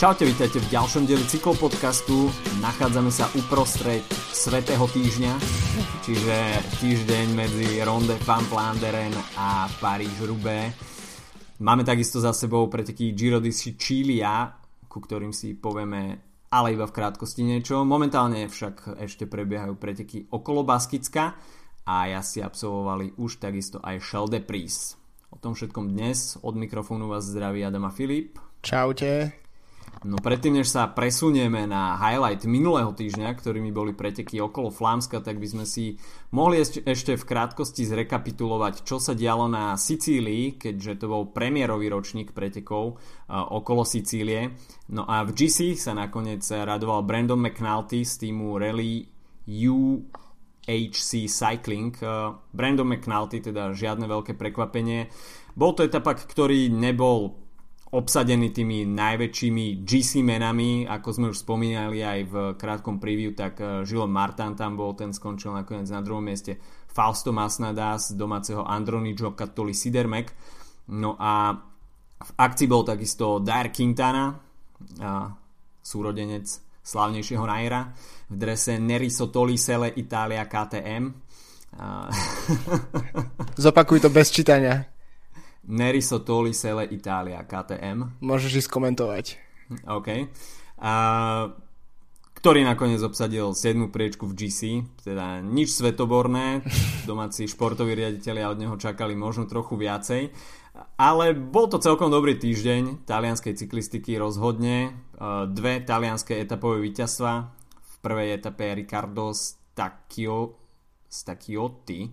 Čaute, vítajte v ďalšom dieli cyklopodcastu. Nachádzame sa uprostred Svetého týždňa, čiže týždeň medzi Ronde van Flanderen a Paríž-Roubaix. Máme takisto za sebou preteky Giro di Sicilia, ku ktorým si povieme ale iba v krátkosti niečo. Momentálne však ešte prebiehajú preteky okolo Baskicka a si absolvovali už takisto aj Shell de Pries. O tom všetkom dnes od mikrofónu vás zdraví Adama Filip. Čaute. No predtým, než sa presunieme na highlight minulého týždňa, ktorými boli preteky okolo Flámska, tak by sme si mohli ešte v krátkosti zrekapitulovať, čo sa dialo na Sicílii, keďže to bol premiérový ročník pretekov okolo Sicílie. No a v GC sa nakoniec radoval Brandon McNulty z týmu Rally UHC Cycling. Uh, Brandon McNulty, teda žiadne veľké prekvapenie. Bol to etapak, ktorý nebol obsadený tými najväčšími GC menami, ako sme už spomínali aj v krátkom preview, tak Žilo eh, Martin tam bol, ten skončil nakoniec na druhom mieste Fausto Masnadas z domáceho Andronijo Katoli Sidermek. No a v akcii bol takisto Dyer Quintana, a súrodenec slavnejšieho Naira, v drese Neri Sotoli Sele Italia KTM. A... Zopakuj to bez čítania. Neri Sotoli Sele Italia, KTM. Môžeš ísť komentovať. OK. A, ktorý nakoniec obsadil 7. priečku v GC, teda nič svetoborné, domáci športoví riaditeľi od neho čakali možno trochu viacej, ale bol to celkom dobrý týždeň talianskej cyklistiky rozhodne, dve talianské etapové víťazstva, v prvej etape Ricardo Stacchio, Stacchiotti,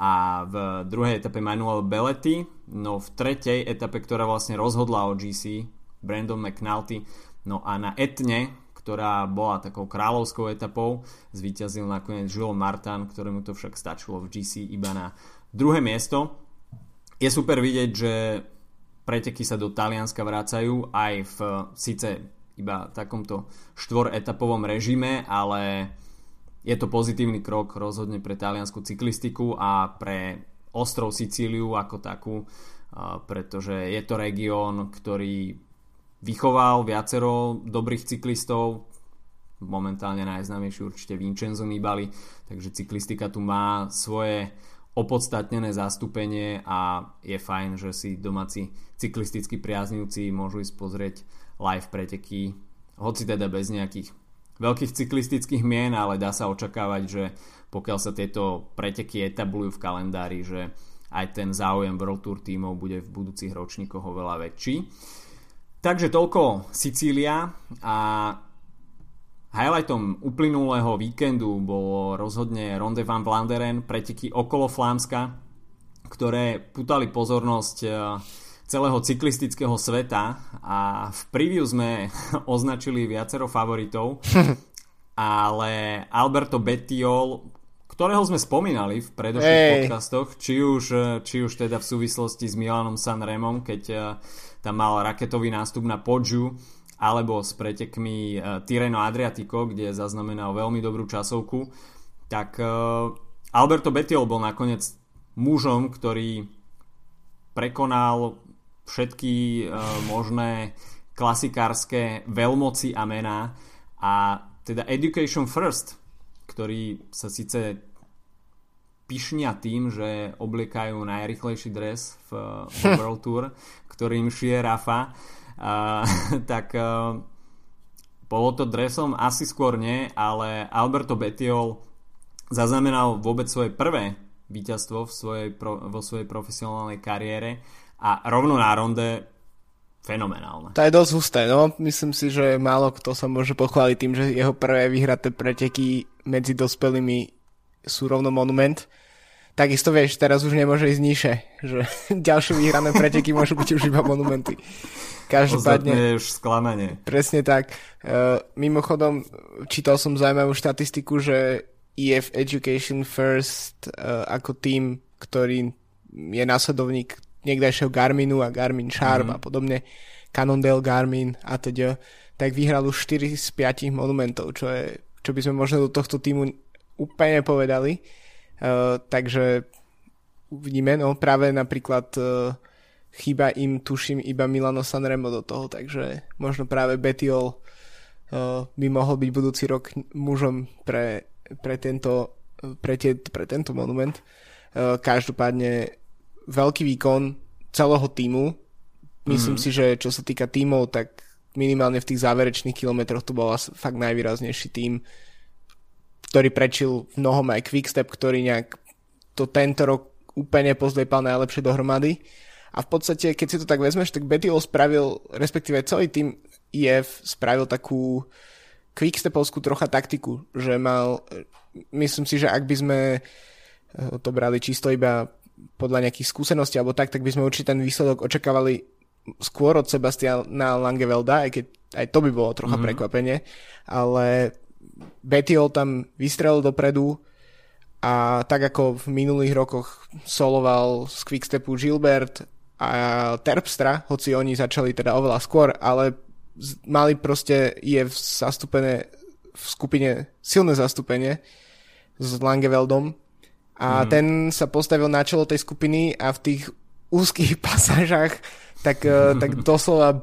a v druhej etape Manuel Belletti, no v tretej etape, ktorá vlastne rozhodla o GC, Brandon McNulty, no a na Etne, ktorá bola takou kráľovskou etapou, zvíťazil nakoniec Jules Martin, ktorému to však stačilo v GC iba na druhé miesto. Je super vidieť, že preteky sa do Talianska vrácajú aj v síce iba takomto štvoretapovom režime, ale je to pozitívny krok rozhodne pre taliansku cyklistiku a pre ostrov Sicíliu ako takú, pretože je to región, ktorý vychoval viacero dobrých cyklistov, momentálne najznámejší určite Vincenzo Nibali, takže cyklistika tu má svoje opodstatnené zastúpenie a je fajn, že si domáci cyklistickí priaznivci môžu ísť pozrieť live preteky, hoci teda bez nejakých veľkých cyklistických mien, ale dá sa očakávať, že pokiaľ sa tieto preteky etablujú v kalendári, že aj ten záujem World Tour tímov bude v budúcich ročníkoch oveľa väčší. Takže toľko Sicília a highlightom uplynulého víkendu bolo rozhodne Ronde van Vlaanderen, preteky okolo Flámska, ktoré putali pozornosť celého cyklistického sveta a v preview sme označili viacero favoritov, ale Alberto Bettiol, ktorého sme spomínali v predošlých hey. podcastoch, či už, či už teda v súvislosti s Milanom Sanremom, keď eh, tam mal raketový nástup na Podžu, alebo s pretekmi eh, Tireno Adriatico, kde zaznamenal veľmi dobrú časovku, tak eh, Alberto Bettiol bol nakoniec mužom, ktorý prekonal všetky uh, možné klasikárske veľmoci a mená. A teda Education First, ktorí sa síce pišnia tým, že obliekajú najrychlejší dres v, v World Tour, ktorým šije Rafa, uh, tak uh, bolo to dresom asi skôr nie, ale Alberto Bettiol zaznamenal vôbec svoje prvé víťazstvo v svojej, vo svojej profesionálnej kariére a rovno na ronde fenomenálne. To je dosť husté, no. Myslím si, že málo kto sa môže pochváliť tým, že jeho prvé vyhraté preteky medzi dospelými sú rovno monument. Takisto vieš, teraz už nemôže ísť nižšie, že ďalšie vyhrané preteky môžu byť už iba monumenty. Každopádne... je už sklamanie. Presne tak. Uh, mimochodom, čítal som zaujímavú štatistiku, že EF Education First uh, ako tým, ktorý je následovník niekdajšieho Garminu a Garmin Sharp mm. a podobne, Cannondale Garmin a teda, tak vyhral už 4 z 5 monumentov, čo, je, čo by sme možno do tohto týmu úplne povedali. Uh, takže uvidíme, no práve napríklad uh, chýba im, tuším, iba Milano Sanremo do toho, takže možno práve Betiol uh, by mohol byť budúci rok mužom pre, pre, tento, pre, tie, pre tento monument. Uh, každopádne veľký výkon celého týmu. Myslím mm. si, že čo sa týka týmov, tak minimálne v tých záverečných kilometroch to bol fakt najvýraznejší tým, ktorý prečil v mnohom aj Quickstep, ktorý nejak to tento rok úplne pozliepal najlepšie dohromady. A v podstate, keď si to tak vezmeš, tak Betio spravil, respektíve celý tým IF spravil takú quickstepovskú trocha taktiku, že mal, myslím si, že ak by sme eh, to brali čisto iba podľa nejakých skúseností alebo tak, tak by sme určite ten výsledok očakávali skôr od Sebastiana Langevelda, aj keď aj to by bolo trocha mm-hmm. prekvapenie, ale Betiol tam vystrelil dopredu a tak ako v minulých rokoch soloval z Quickstepu Gilbert a Terpstra, hoci oni začali teda oveľa skôr, ale mali proste, je zastúpené v skupine silné zastúpenie s Langeveldom a mm. ten sa postavil na čelo tej skupiny a v tých úzkých pasážach tak, uh, tak doslova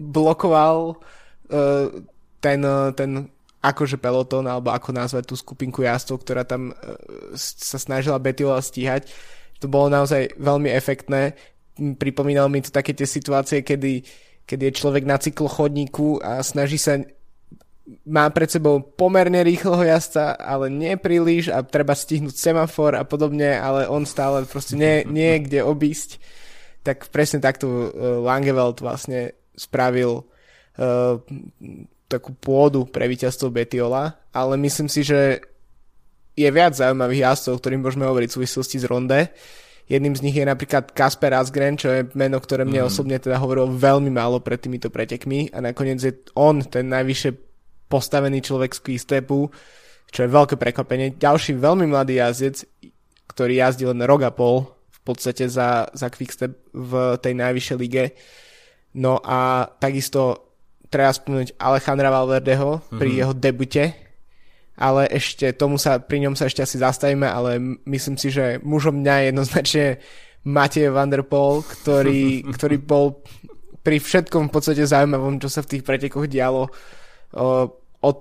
blokoval uh, ten, uh, ten akože peloton, alebo ako nazvať tú skupinku jazdcov, ktorá tam sa snažila Betiola stíhať. To bolo naozaj veľmi efektné. Pripomínalo mi to také tie situácie, kedy, kedy je človek na cyklochodníku a snaží sa má pred sebou pomerne rýchleho jazdca, ale nie príliš a treba stihnúť semafor a podobne, ale on stále proste nie, nie kde obísť tak presne takto uh, Langeveld vlastne spravil uh, takú pôdu pre víťazstvo Betiola, ale myslím si, že je viac zaujímavých jazdcov, o ktorým môžeme hovoriť v súvislosti z Ronde. Jedným z nich je napríklad Kasper Asgren, čo je meno, ktoré mne mm. osobne teda hovorilo veľmi málo pred týmito pretekmi a nakoniec je on ten najvyššie postavený človek z Quistepu, čo je veľké prekvapenie. Ďalší veľmi mladý jazdec, ktorý jazdil len rok a pol v podstate za, za Quickstep v tej najvyššej lige. No a takisto treba spomenúť Alejandra Valverdeho mm-hmm. pri mhm. jeho debute, ale ešte tomu sa, pri ňom sa ešte asi zastavíme, ale myslím si, že mužom dňa je jednoznačne Matej Van der Poel, ktorý, ktorý bol pri všetkom v podstate zaujímavom, čo sa v tých pretekoch dialo od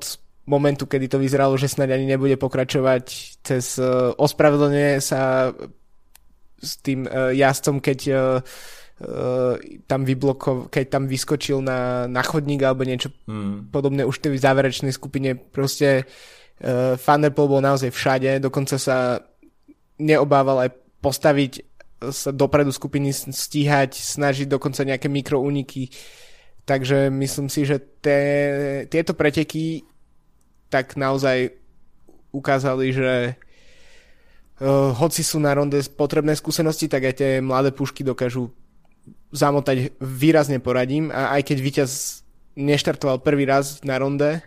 momentu, kedy to vyzeralo, že snáď ani nebude pokračovať cez ospravedlnenie sa s tým uh, jazdcom, keď uh, uh, tam vyblokov, keď tam vyskočil na, na chodník alebo niečo hmm. podobné už v záverečnej skupine. Proste uh, Thunderpool bol naozaj všade, dokonca sa neobával aj postaviť sa dopredu skupiny stíhať, snažiť dokonca nejaké mikrouniky. Takže myslím si, že te, tieto preteky tak naozaj ukázali, že uh, hoci sú na ronde potrebné skúsenosti, tak aj tie mladé pušky dokážu zamotať výrazne poradím. A aj keď víťaz neštartoval prvý raz na ronde,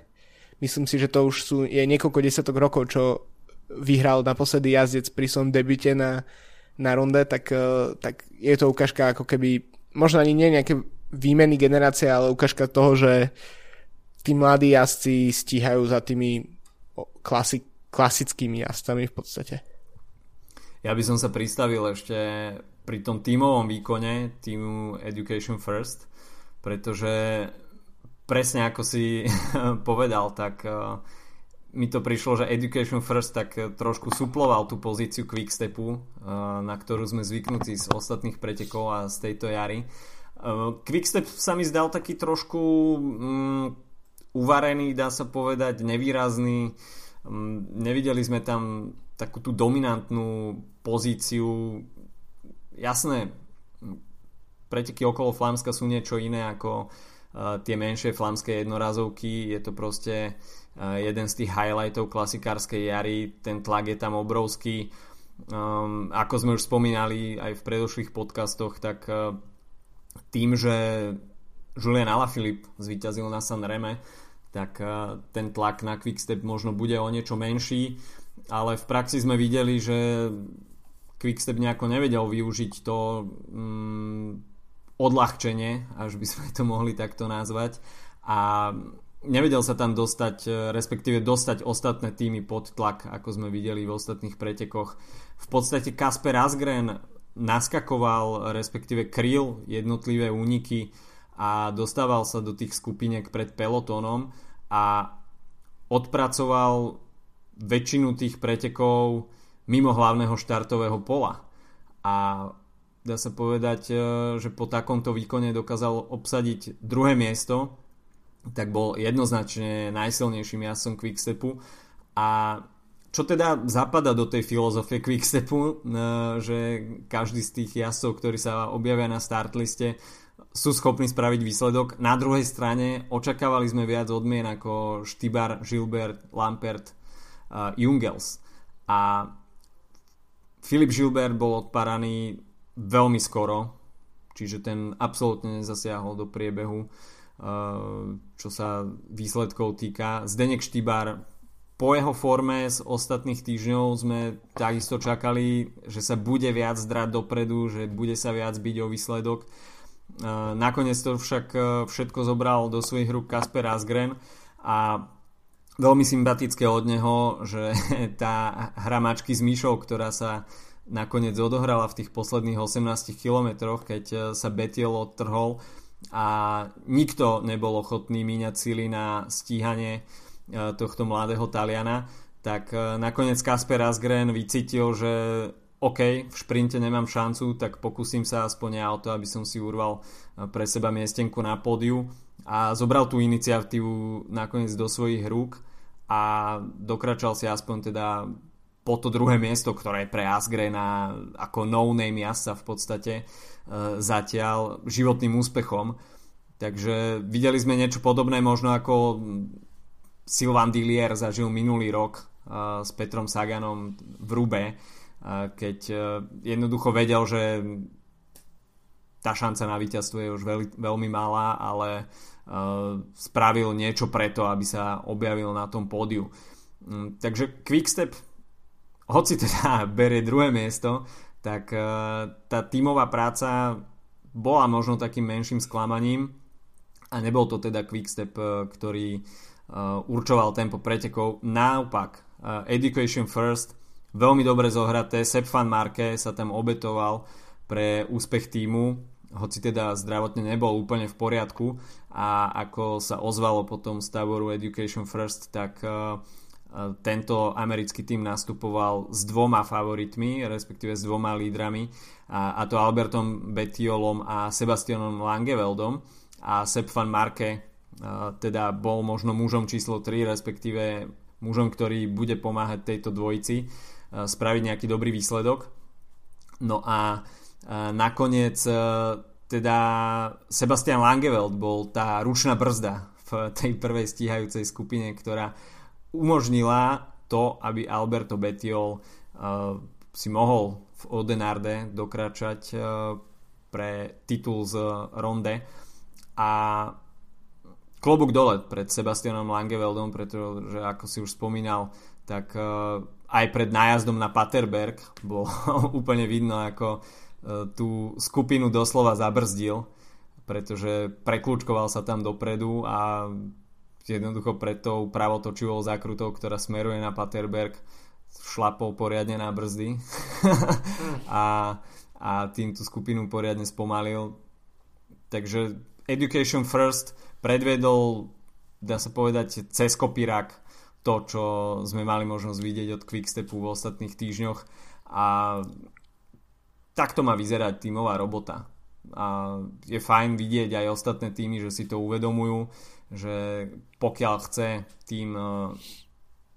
myslím si, že to už sú, je niekoľko desatok rokov, čo vyhral naposledy jazdec pri svojom debute na, na ronde, tak, uh, tak je to ukážka ako keby, možno ani nie nejaké výmeny generácie, ale ukážka toho, že tí mladí jazdci stíhajú za tými klasik, klasickými jazdcami v podstate. Ja by som sa pristavil ešte pri tom tímovom výkone týmu Education First, pretože presne ako si povedal, tak uh, mi to prišlo, že Education First tak trošku suploval tú pozíciu Quickstepu, uh, na ktorú sme zvyknutí z ostatných pretekov a z tejto jary. Uh, Quickstep sa mi zdal taký trošku um, uvarený, dá sa povedať, nevýrazný. Um, nevideli sme tam takú tú dominantnú pozíciu. Jasné, preteky okolo Flámska sú niečo iné ako uh, tie menšie flámske jednorazovky. Je to proste uh, jeden z tých highlightov klasikárskej jary. Ten tlak je tam obrovský. Um, ako sme už spomínali aj v predošlých podcastoch, tak tým, že Julian Alaphilippe zvíťazil na San Reme, tak uh, ten tlak na Quickstep možno bude o niečo menší ale v praxi sme videli, že Quickstep nejako nevedel využiť to mm, odľahčenie, až by sme to mohli takto nazvať a nevedel sa tam dostať, respektíve dostať ostatné týmy pod tlak, ako sme videli v ostatných pretekoch. V podstate Kasper Asgren naskakoval, respektíve kryl jednotlivé úniky a dostával sa do tých skupiniek pred pelotónom a odpracoval väčšinu tých pretekov mimo hlavného štartového pola. A dá sa povedať, e, že po takomto výkone dokázal obsadiť druhé miesto, tak bol jednoznačne najsilnejším jazdcom Quickstepu a čo teda zapada do tej filozofie Quickstepu, e, že každý z tých jazdcov, ktorí sa objavia na startliste, sú schopní spraviť výsledok. Na druhej strane očakávali sme viac odmien ako Štibar, Gilbert, Lampert, uh, Jungels. A Filip Gilbert bol odparaný veľmi skoro, čiže ten absolútne nezasiahol do priebehu, uh, čo sa výsledkov týka. Zdenek Štibar po jeho forme z ostatných týždňov sme takisto čakali, že sa bude viac zdrať dopredu, že bude sa viac byť o výsledok. Nakoniec to však e, všetko zobral do svojich rúk Kasper Asgren a veľmi sympatické od neho, že tá hra mačky s myšou, ktorá sa nakoniec odohrala v tých posledných 18 kilometroch, keď e, sa Betiel odtrhol a nikto nebol ochotný míňať sily na stíhanie. e, tohto mladého Taliana, tak nakoniec Kasper Asgren vycítil, že OK, v šprinte nemám šancu, tak pokúsim sa aspoň ja o to, aby som si urval eh, pre seba miestenku na pódiu a zobral tú iniciatívu nakoniec do svojich rúk a dokračal si aspoň teda po to druhé miesto, ktoré je pre Asgrena ako no-name jazdca v podstate e, zatiaľ životným úspechom. Takže videli sme niečo podobné možno ako Silvan Dillier zažil minulý rok e, s Petrom Saganom v Rube, keď e, jednoducho vedel, že tá šanca na víťazstvo je už veľmi, veľmi malá, ale spravil niečo preto, aby sa objavil na tom pódiu. Um, takže Quickstep, hoci teda berie druhé miesto, tak tá tímová práca bola možno takým menším sklamaním a nebol to teda Quickstep, ktorý uh, určoval tempo pretekov. Naopak, uh, Education First veľmi dobre zohraté. Sepp van Marke sa tam obetoval pre úspech týmu, hoci teda zdravotne nebol úplne v poriadku a ako sa ozvalo potom z táboru Education First, tak uh, tento americký tým nastupoval s dvoma favoritmi, respektíve s dvoma lídrami a, a to Albertom Betiolom a Sebastianom Langeveldom a Sepp van Marke teda bol možno mužom číslo 3, respektíve mužom, ktorý bude pomáhať tejto dvojici spraviť nejaký dobrý výsledok. No a nakoniec teda Sebastian Langeveld bol tá ručná brzda v tej prvej stíhajúcej skupine, ktorá umožnila to, aby Alberto Betiol si mohol v Odenarde dokračať pre titul z Ronde a klobúk dole pred Sebastianom Langeveldom, pretože ako si už spomínal, tak aj pred nájazdom na Paterberg bolo úplne vidno, ako e, tú skupinu doslova zabrzdil, pretože preklúčkoval sa tam dopredu a jednoducho pred tou pravotočivou zákrutou, ktorá smeruje na Paterberg, šlapol poriadne na brzdy a, a tým tú skupinu poriadne spomalil. Takže Education First predvedol, dá sa povedať, cez kopírak to, čo sme mali možnosť vidieť od Quickstepu v ostatných týždňoch a takto má vyzerať tímová robota. A je fajn vidieť aj ostatné týmy, že si to uvedomujú, že pokiaľ chce tým e,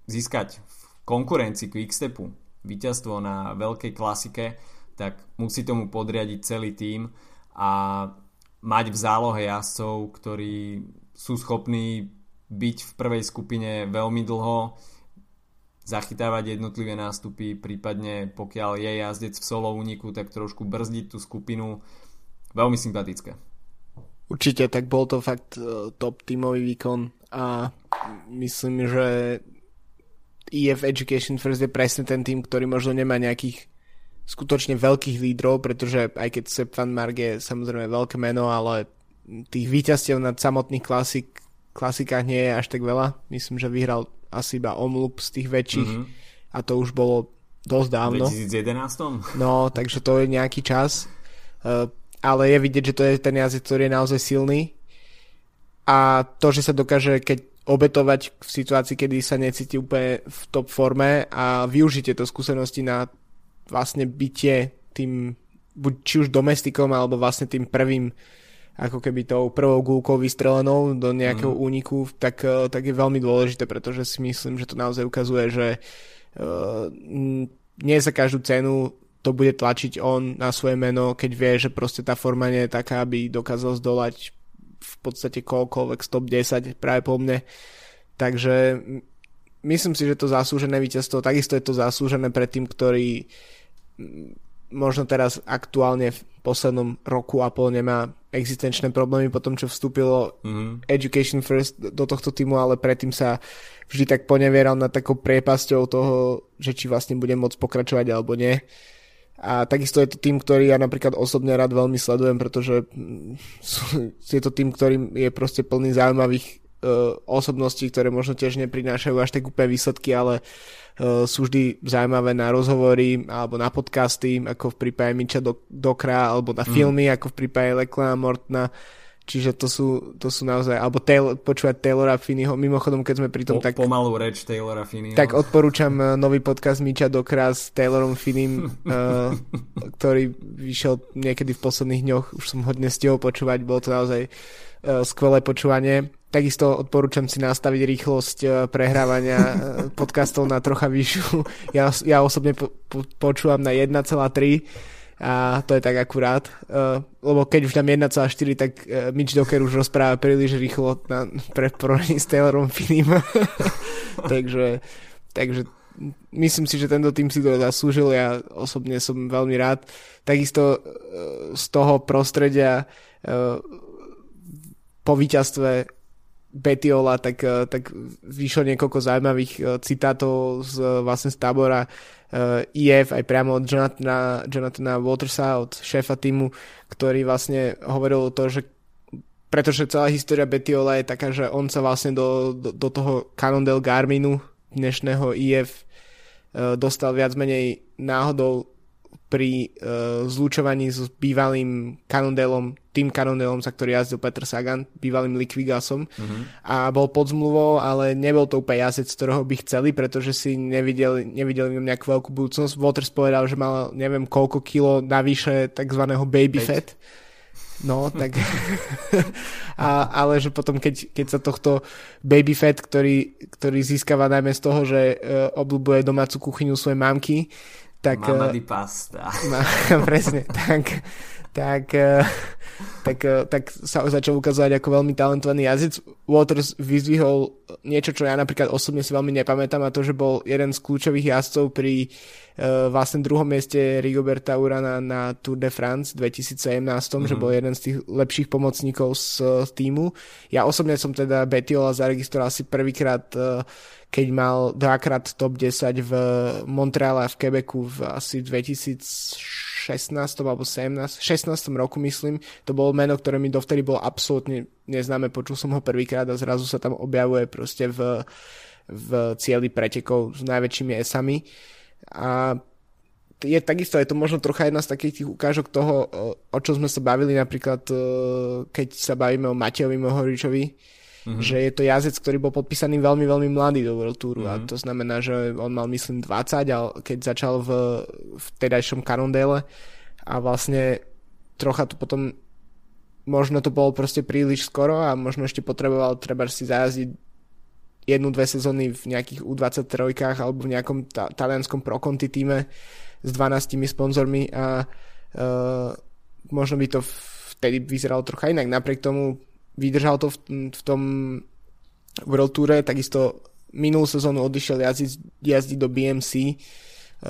získať v konkurencii Quickstepu víťazstvo na veľkej klasike, tak musí tomu podriadiť celý tým a mať v zálohe jazdcov, ktorí sú schopní byť v prvej skupine veľmi dlho, zachytávať jednotlivé nástupy, prípadne pokiaľ je jazdec v solo úniku, tak trošku brzdiť tú skupinu. Veľmi sympatické. Určite, tak bol to fakt uh, top tímový výkon a myslím, že EF Education First je presne ten tým, ktorý možno nemá nejakých skutočne veľkých lídrov, pretože aj keď Sepp van Mark je samozrejme veľké meno, ale tých víťazstiev nad samotných klasik klasikách nie je až tak veľa. Myslím, že vyhral asi iba omlup z tých väčších mm-hmm. a to už bolo dosť dávno. V 2011? No, takže to je nejaký čas. Uh, ale je vidieť, že to je ten jazyc, ktorý je naozaj silný. A to, že sa dokáže keď obetovať v situácii, kedy sa necíti úplne v top forme a využite to skúsenosti na vlastne bytie tým buď či už domestikom alebo vlastne tým prvým ako keby tou prvou gulkou vystrelenou do nejakého mm. úniku, tak, eh, tak je veľmi dôležité, pretože si myslím, že to naozaj ukazuje, že uh, nie za každú cenu to bude tlačiť on na svoje meno, keď vie, že proste tá forma nie je taká, aby dokázal zdolať v podstate koľkoľvek stop 10 práve po mne. Takže myslím si, že to zaslúžené víťazstvo, takisto je to zaslúžené pre tým, ktorý možno teraz aktuálne v poslednom roku a pol nemá existenčné problémy po tom, čo vstúpilo mm-hmm. Education First do tohto týmu, ale predtým sa vždy tak ponevieral na takou priepasťou toho, že či vlastne bude môcť pokračovať alebo nie. A takisto je to tým, ktorý ja napríklad osobne rád veľmi sledujem, pretože mm, je to tým, ktorým je proste plný zaujímavých uh, osobností, ktoré možno tiež neprinášajú až tak úplne výsledky, ale uh, sú vždy zaujímavé na rozhovory alebo na podcasty, ako v prípade Miča Dokra, alebo na mm. filmy, ako v prípade Lekla Mortna. Čiže to sú, to sú naozaj, alebo Taylor, počúvať Taylora Finneyho, mimochodom, keď sme pri tom po, tak... Pomalú reč Taylora Finneyho. Tak odporúčam eh, nový podcast Miča Dokra s Taylorom Finneym, uh, ktorý vyšiel niekedy v posledných dňoch, už som ho dnes stihol počúvať, bolo to naozaj uh, skvelé počúvanie. Takisto odporúčam si nastaviť rýchlosť prehrávania podcastov na trocha vyššiu. Ja, ja osobne po, po, počúvam na 1,3 a to je tak akurát, uh, lebo keď už tam 1,4, tak uh, Mitch Docker už rozpráva príliš rýchlo na, pre porovnaní s Taylorom Finnym. takže, takže myslím si, že tento tým si to zaslúžil, ja osobne som veľmi rád. Takisto uh, z toho prostredia uh, po víťazstve Betiola, tak, tak vyšlo niekoľko zaujímavých citátov z, vlastne z tábora eh, EF aj priamo od Jonathana, Jonathana Watersa, od šéfa týmu, ktorý vlastne hovoril o to, že pretože celá história Betiola je taká, že on sa vlastne do, do, do toho Cannondale Garminu dnešného eh, dostal viac menej náhodou pri uh, zlučovaní s bývalým Cannondaleom, tým Cannondaleom, za ktorý jazdil Peter Sagan, bývalým Liquigasom mm-hmm. a bol pod zmluvou, ale nebol to úplne jazdec, ktorého by chceli, pretože si nevideli, nevideli nejakú veľkú budúcnosť. Waters povedal, že mal neviem koľko kilo navyše tzv. baby fat. No, tak... a, ale že potom, keď, keď sa tohto baby fat, ktorý, ktorý získava najmä z toho, že uh, obľúbuje domácu kuchyňu svojej mamky, tak... Mama di pasta. Ma, presne, tak, tak, eh, tak, eh, tak sa začal ukazovať ako veľmi talentovaný jazyc. Waters vyzvihol niečo, čo ja napríklad osobne si veľmi nepamätám a to, že bol jeden z kľúčových jazdcov pri uh, vlastne druhom mieste Rigoberta Urana na Tour de France 2017, mm-hmm. že mhm. bol jeden z tých lepších pomocníkov z, z týmu. Ja osobne som teda Betiola zaregistroval asi prvýkrát uh, keď mal dvakrát top 10 v Montreale a v Quebecu v asi 2016 alebo 17, 16 roku myslím. To bolo meno, ktoré mi dovtedy bolo absolútne neznáme, počul som ho prvýkrát a zrazu sa tam objavuje proste v, v cieli pretekov s najväčšími esami. A je takisto, je to možno trocha jedna z takých tých ukážok toho, o čom sme sa bavili napríklad, keď sa bavíme o Matejovi Mohoričovi, mm-hmm. že je to jazdec, ktorý bol podpísaný veľmi, veľmi mladý do World Touru mm-hmm. a to znamená, že on mal myslím 20, ale keď začal v, v tedajšom Cannondale a vlastne trocha to potom možno to bolo proste príliš skoro a možno ešte potreboval treba si zajazdiť jednu, dve sezóny v nejakých U23 alebo v nejakom ta- talianskom Proconti týme s 12 sponzormi a uh, možno by to vtedy vyzeralo trocha inak. Napriek tomu vydržal to v, v tom World Toure, takisto minulú sezónu odišiel jazdiť, jazdiť do BMC, e,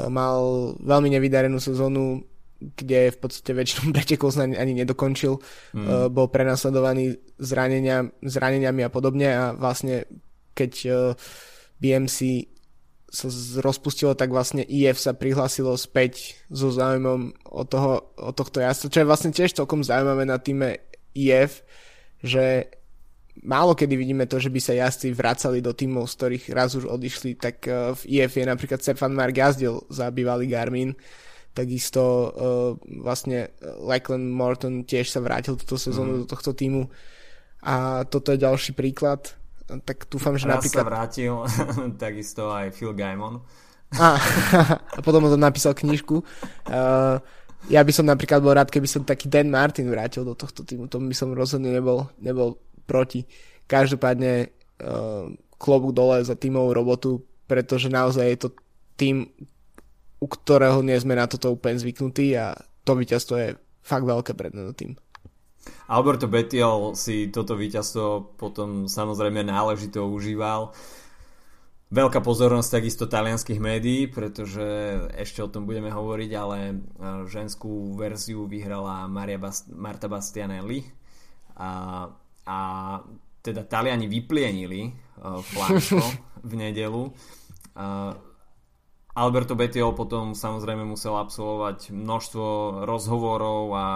mal veľmi nevydarenú sezónu, kde v podstate väčšinu pretekov ani, ani nedokončil, mm. bol prenasledovaný zranenia, zraneniami a podobne a vlastne keď e, BMC sa rozpustilo, tak vlastne IF sa prihlásilo späť so záujmom o, toho, o tohto jazdca, čo je vlastne tiež celkom zaujímavé na týme IF, že málo kedy vidíme to, že by sa jazdci vracali do tímov, z ktorých raz už odišli, tak uh, v IF je napríklad Stefan Mark jazdil za bývalý Garmin, takisto uh, vlastne Lachlan Morton tiež sa vrátil túto sezónu mm. do tohto týmu a toto je ďalší príklad, tak dúfam, že raz napríklad... sa vrátil takisto aj Phil Gaimon. A, a potom o tom napísal knižku. Uh, ja by som napríklad bol rád, keby som taký Dan Martin vrátil do tohto týmu. Tomu by som rozhodne nebol, nebol proti. Každopádne uh, klobúk dole za tímovú robotu, pretože naozaj je to tým, u ktorého nie sme na toto úplne zvyknutí a to víťazstvo je fakt veľké pre tento tým. Alberto Betiol si toto víťazstvo potom samozrejme náležito užíval. Veľká pozornosť takisto talianských médií, pretože ešte o tom budeme hovoriť, ale e, ženskú verziu vyhrala Maria Bast- Marta Bastianelli a, a teda Taliani vyplienili uh, Flanko v nedelu. Uh, Alberto Betiol potom samozrejme musel absolvovať množstvo rozhovorov a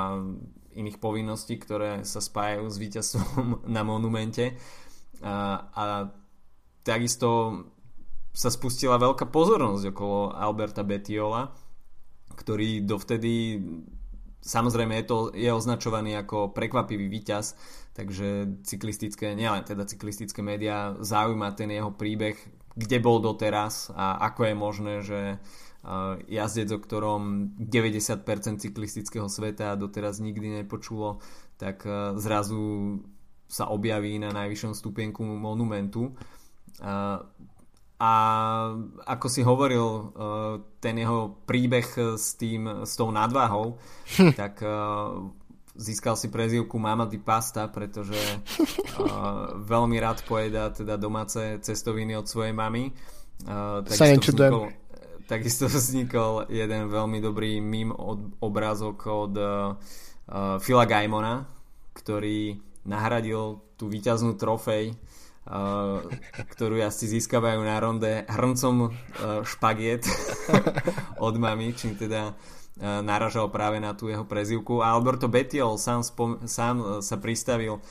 iných povinností, ktoré sa spájajú s víťazstvom na monumente. A, a takisto sa spustila veľká pozornosť okolo Alberta Betiola, ktorý dovtedy samozrejme je, to, je označovaný ako prekvapivý víťaz, takže cyklistické, nielen teda cyklistické médiá zaujíma ten jeho príbeh, kde bol doteraz a ako je možné, že jazdec, o ktorom 90% cyklistického sveta doteraz nikdy nepočulo, tak zrazu sa objaví na najvyššom stupienku monumentu. A ako si hovoril, e, ten jeho príbeh s, tým, s tou nadváhou, hm. tak e, získal si prezývku Mama di Pasta, pretože e, veľmi rád pojedá teda domáce cestoviny od svojej mamy. Takisto vznikol, takisto vznikol jeden veľmi dobrý mím od, obrázok od Phila Gaimona, ktorý nahradil tú víťaznú trofej ktorú asi získavajú na ronde hrncom špagiet od mami, čím teda naražal práve na tú jeho prezivku. A Alberto Betiol sám, spom- sám sa pristavil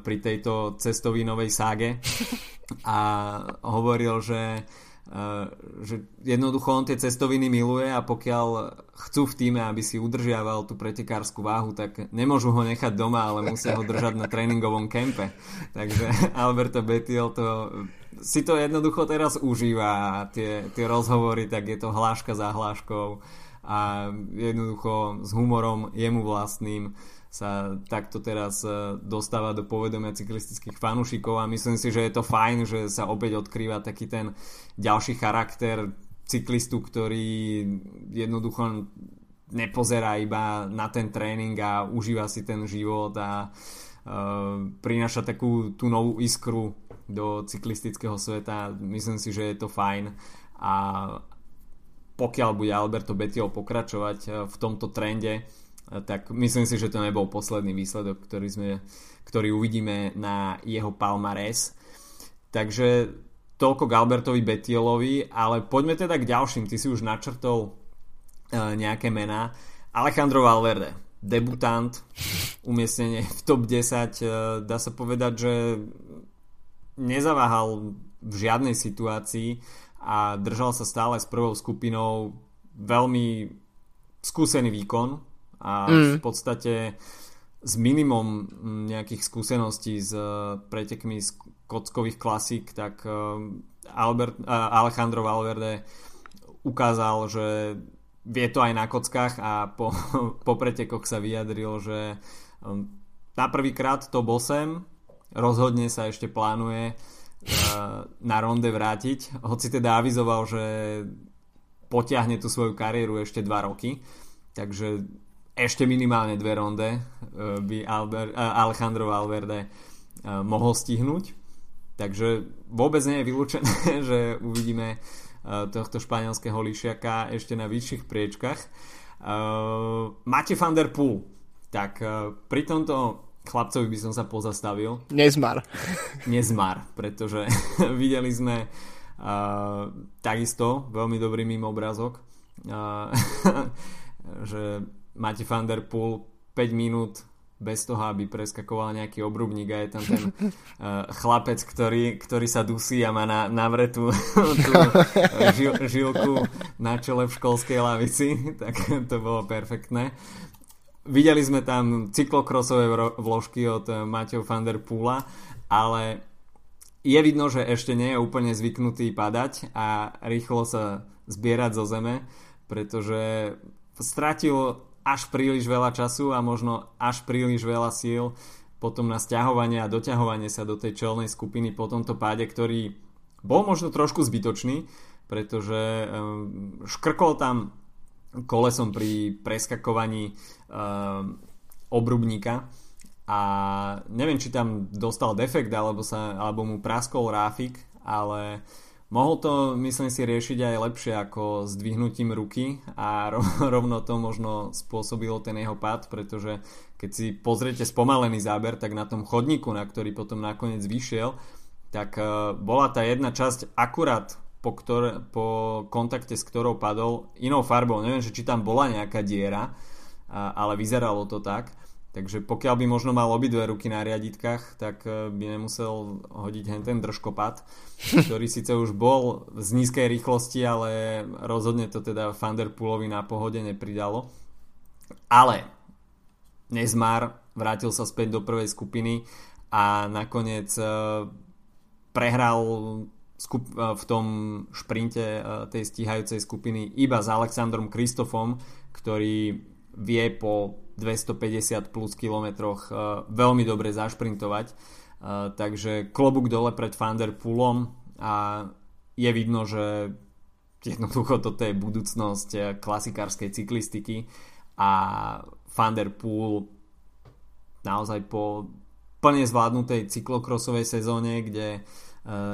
pri tejto cestovinovej ságe a hovoril, že že jednoducho on tie cestoviny miluje a pokiaľ chcú v týme, aby si udržiaval tú pretekárskú váhu, tak nemôžu ho nechať doma, ale musia ho držať na tréningovom kempe. Takže Alberto Betiel to si to jednoducho teraz užíva tie, tie rozhovory, tak je to hláška za hláškou a jednoducho s humorom jemu vlastným sa takto teraz e, dostáva do povedomia cyklistických fanúšikov a myslím si, že je to fajn, že sa opäť odkrýva taký ten ďalší charakter cyklistu, ktorý jednoducho nepozerá iba na ten tréning a užíva si ten život a uh, prináša takú tú novú iskru do cyklistického sveta. Myslím si, že je to fajn a pokiaľ bude Alberto Bettiol pokračovať e, v tomto trende, tak myslím si, že to nebol posledný výsledok, ktorý, sme, ktorý uvidíme na jeho palmares. Takže toľko k Albertovi Betielovi, ale poďme teda k ďalším. Ty si už načrtol uh, nejaké mená. Alejandro Valverde, debutant, umiestnenie v top 10. Uh, e, dá sa povedať, že nezaváhal v žiadnej situácii a držal sa stále s prvou skupinou veľmi skúsený výkon a mm. v podstate s minimum nejakých skúseností s uh, pretekmi z kockových klasík, tak uh, Albert, uh, Alejandro Valverde ukázal, že vie to aj na kockách a po, po pretekoch sa vyjadril, že na prvýkrát to bol sem, rozhodne sa ešte plánuje na ronde vrátiť, hoci teda avizoval, že potiahne tú svoju kariéru ešte 2 roky, takže ešte minimálne dve ronde eh, by Albert, uh, Alejandro Valverde uh, mohol stihnúť. Takže vôbec nie je vylúčené, že uvidíme tohto španielského lišiaka ešte na vyšších priečkach. Mate van der Poel. Tak pri tomto chlapcovi by som sa pozastavil. Nezmar. Nezmar, pretože videli sme uh, takisto veľmi dobrý mimo obrázok, uh, že Máte van der Poel 5 minút bez toho, aby preskakoval nejaký obrubník a je tam ten uh, chlapec, ktorý, ktorý sa dusí a má na, navretú tú žil, žilku na čele v školskej lavici, tak to bolo perfektné. Videli sme tam cyklokrosové vložky od Mateo van der Poola, ale je vidno, že ešte nie je úplne zvyknutý padať a rýchlo sa zbierať zo zeme, pretože stratil až príliš veľa času a možno až príliš veľa síl potom na stiahovanie a doťahovanie sa do tej čelnej skupiny po tomto páde, ktorý bol možno trošku zbytočný, pretože ehm, škrkol tam kolesom pri preskakovaní ehm, obrubníka. A neviem, či tam dostal defekt alebo, sa, alebo mu praskol ráfik, ale Mohol to, myslím si, riešiť aj lepšie ako zdvihnutím ruky a rovno to možno spôsobilo ten jeho pád, pretože keď si pozriete spomalený záber, tak na tom chodníku, na ktorý potom nakoniec vyšiel, tak e, bola tá jedna časť akurát po, ktoré, po kontakte s ktorou padol inou farbou. Neviem, že či tam bola nejaká diera, ale vyzeralo to tak. Takže pokiaľ by možno mal obidve ruky na riaditkách, tak e, by nemusel hodiť hen ten držkopad, ktorý síce už bol z nízkej rýchlosti, ale rozhodne to teda Thunderpoolovi na pohode nepridalo. Ale Nezmar vrátil sa späť do prvej skupiny a nakoniec e, prehral e, v tom šprinte tej stíhajúcej skupiny iba s Alexandrom Kristofom, ktorý vie po 250 plus kilometroch uh, veľmi dobre zašprintovať. Takže klobúk dole pred Vanderpoolom a je vidno, že jednoducho toto je budúcnosť klasikárskej cyklistiky a Vanderpool naozaj po plne zvládnutej cyklokrosovej sezóne, kde uh,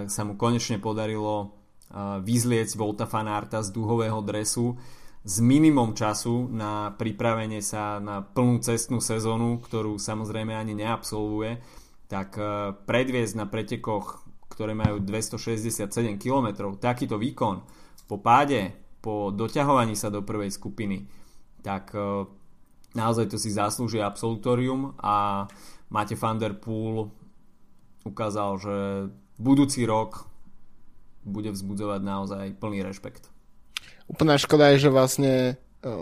sa mu konečne podarilo uh, vyzliecť Volta Fanarta z duhového dresu s minimum času na pripravenie sa na plnú cestnú sezónu, ktorú samozrejme ani neabsolvuje, tak e, predviesť na pretekoch, ktoré majú 267 km, takýto výkon po páde, po doťahovaní sa do prvej skupiny, tak naozaj to si zaslúži absolutorium a Mate van der Poel ukázal, že budúci rok bude vzbudzovať naozaj plný rešpekt. Úplná škoda je, že vlastne e,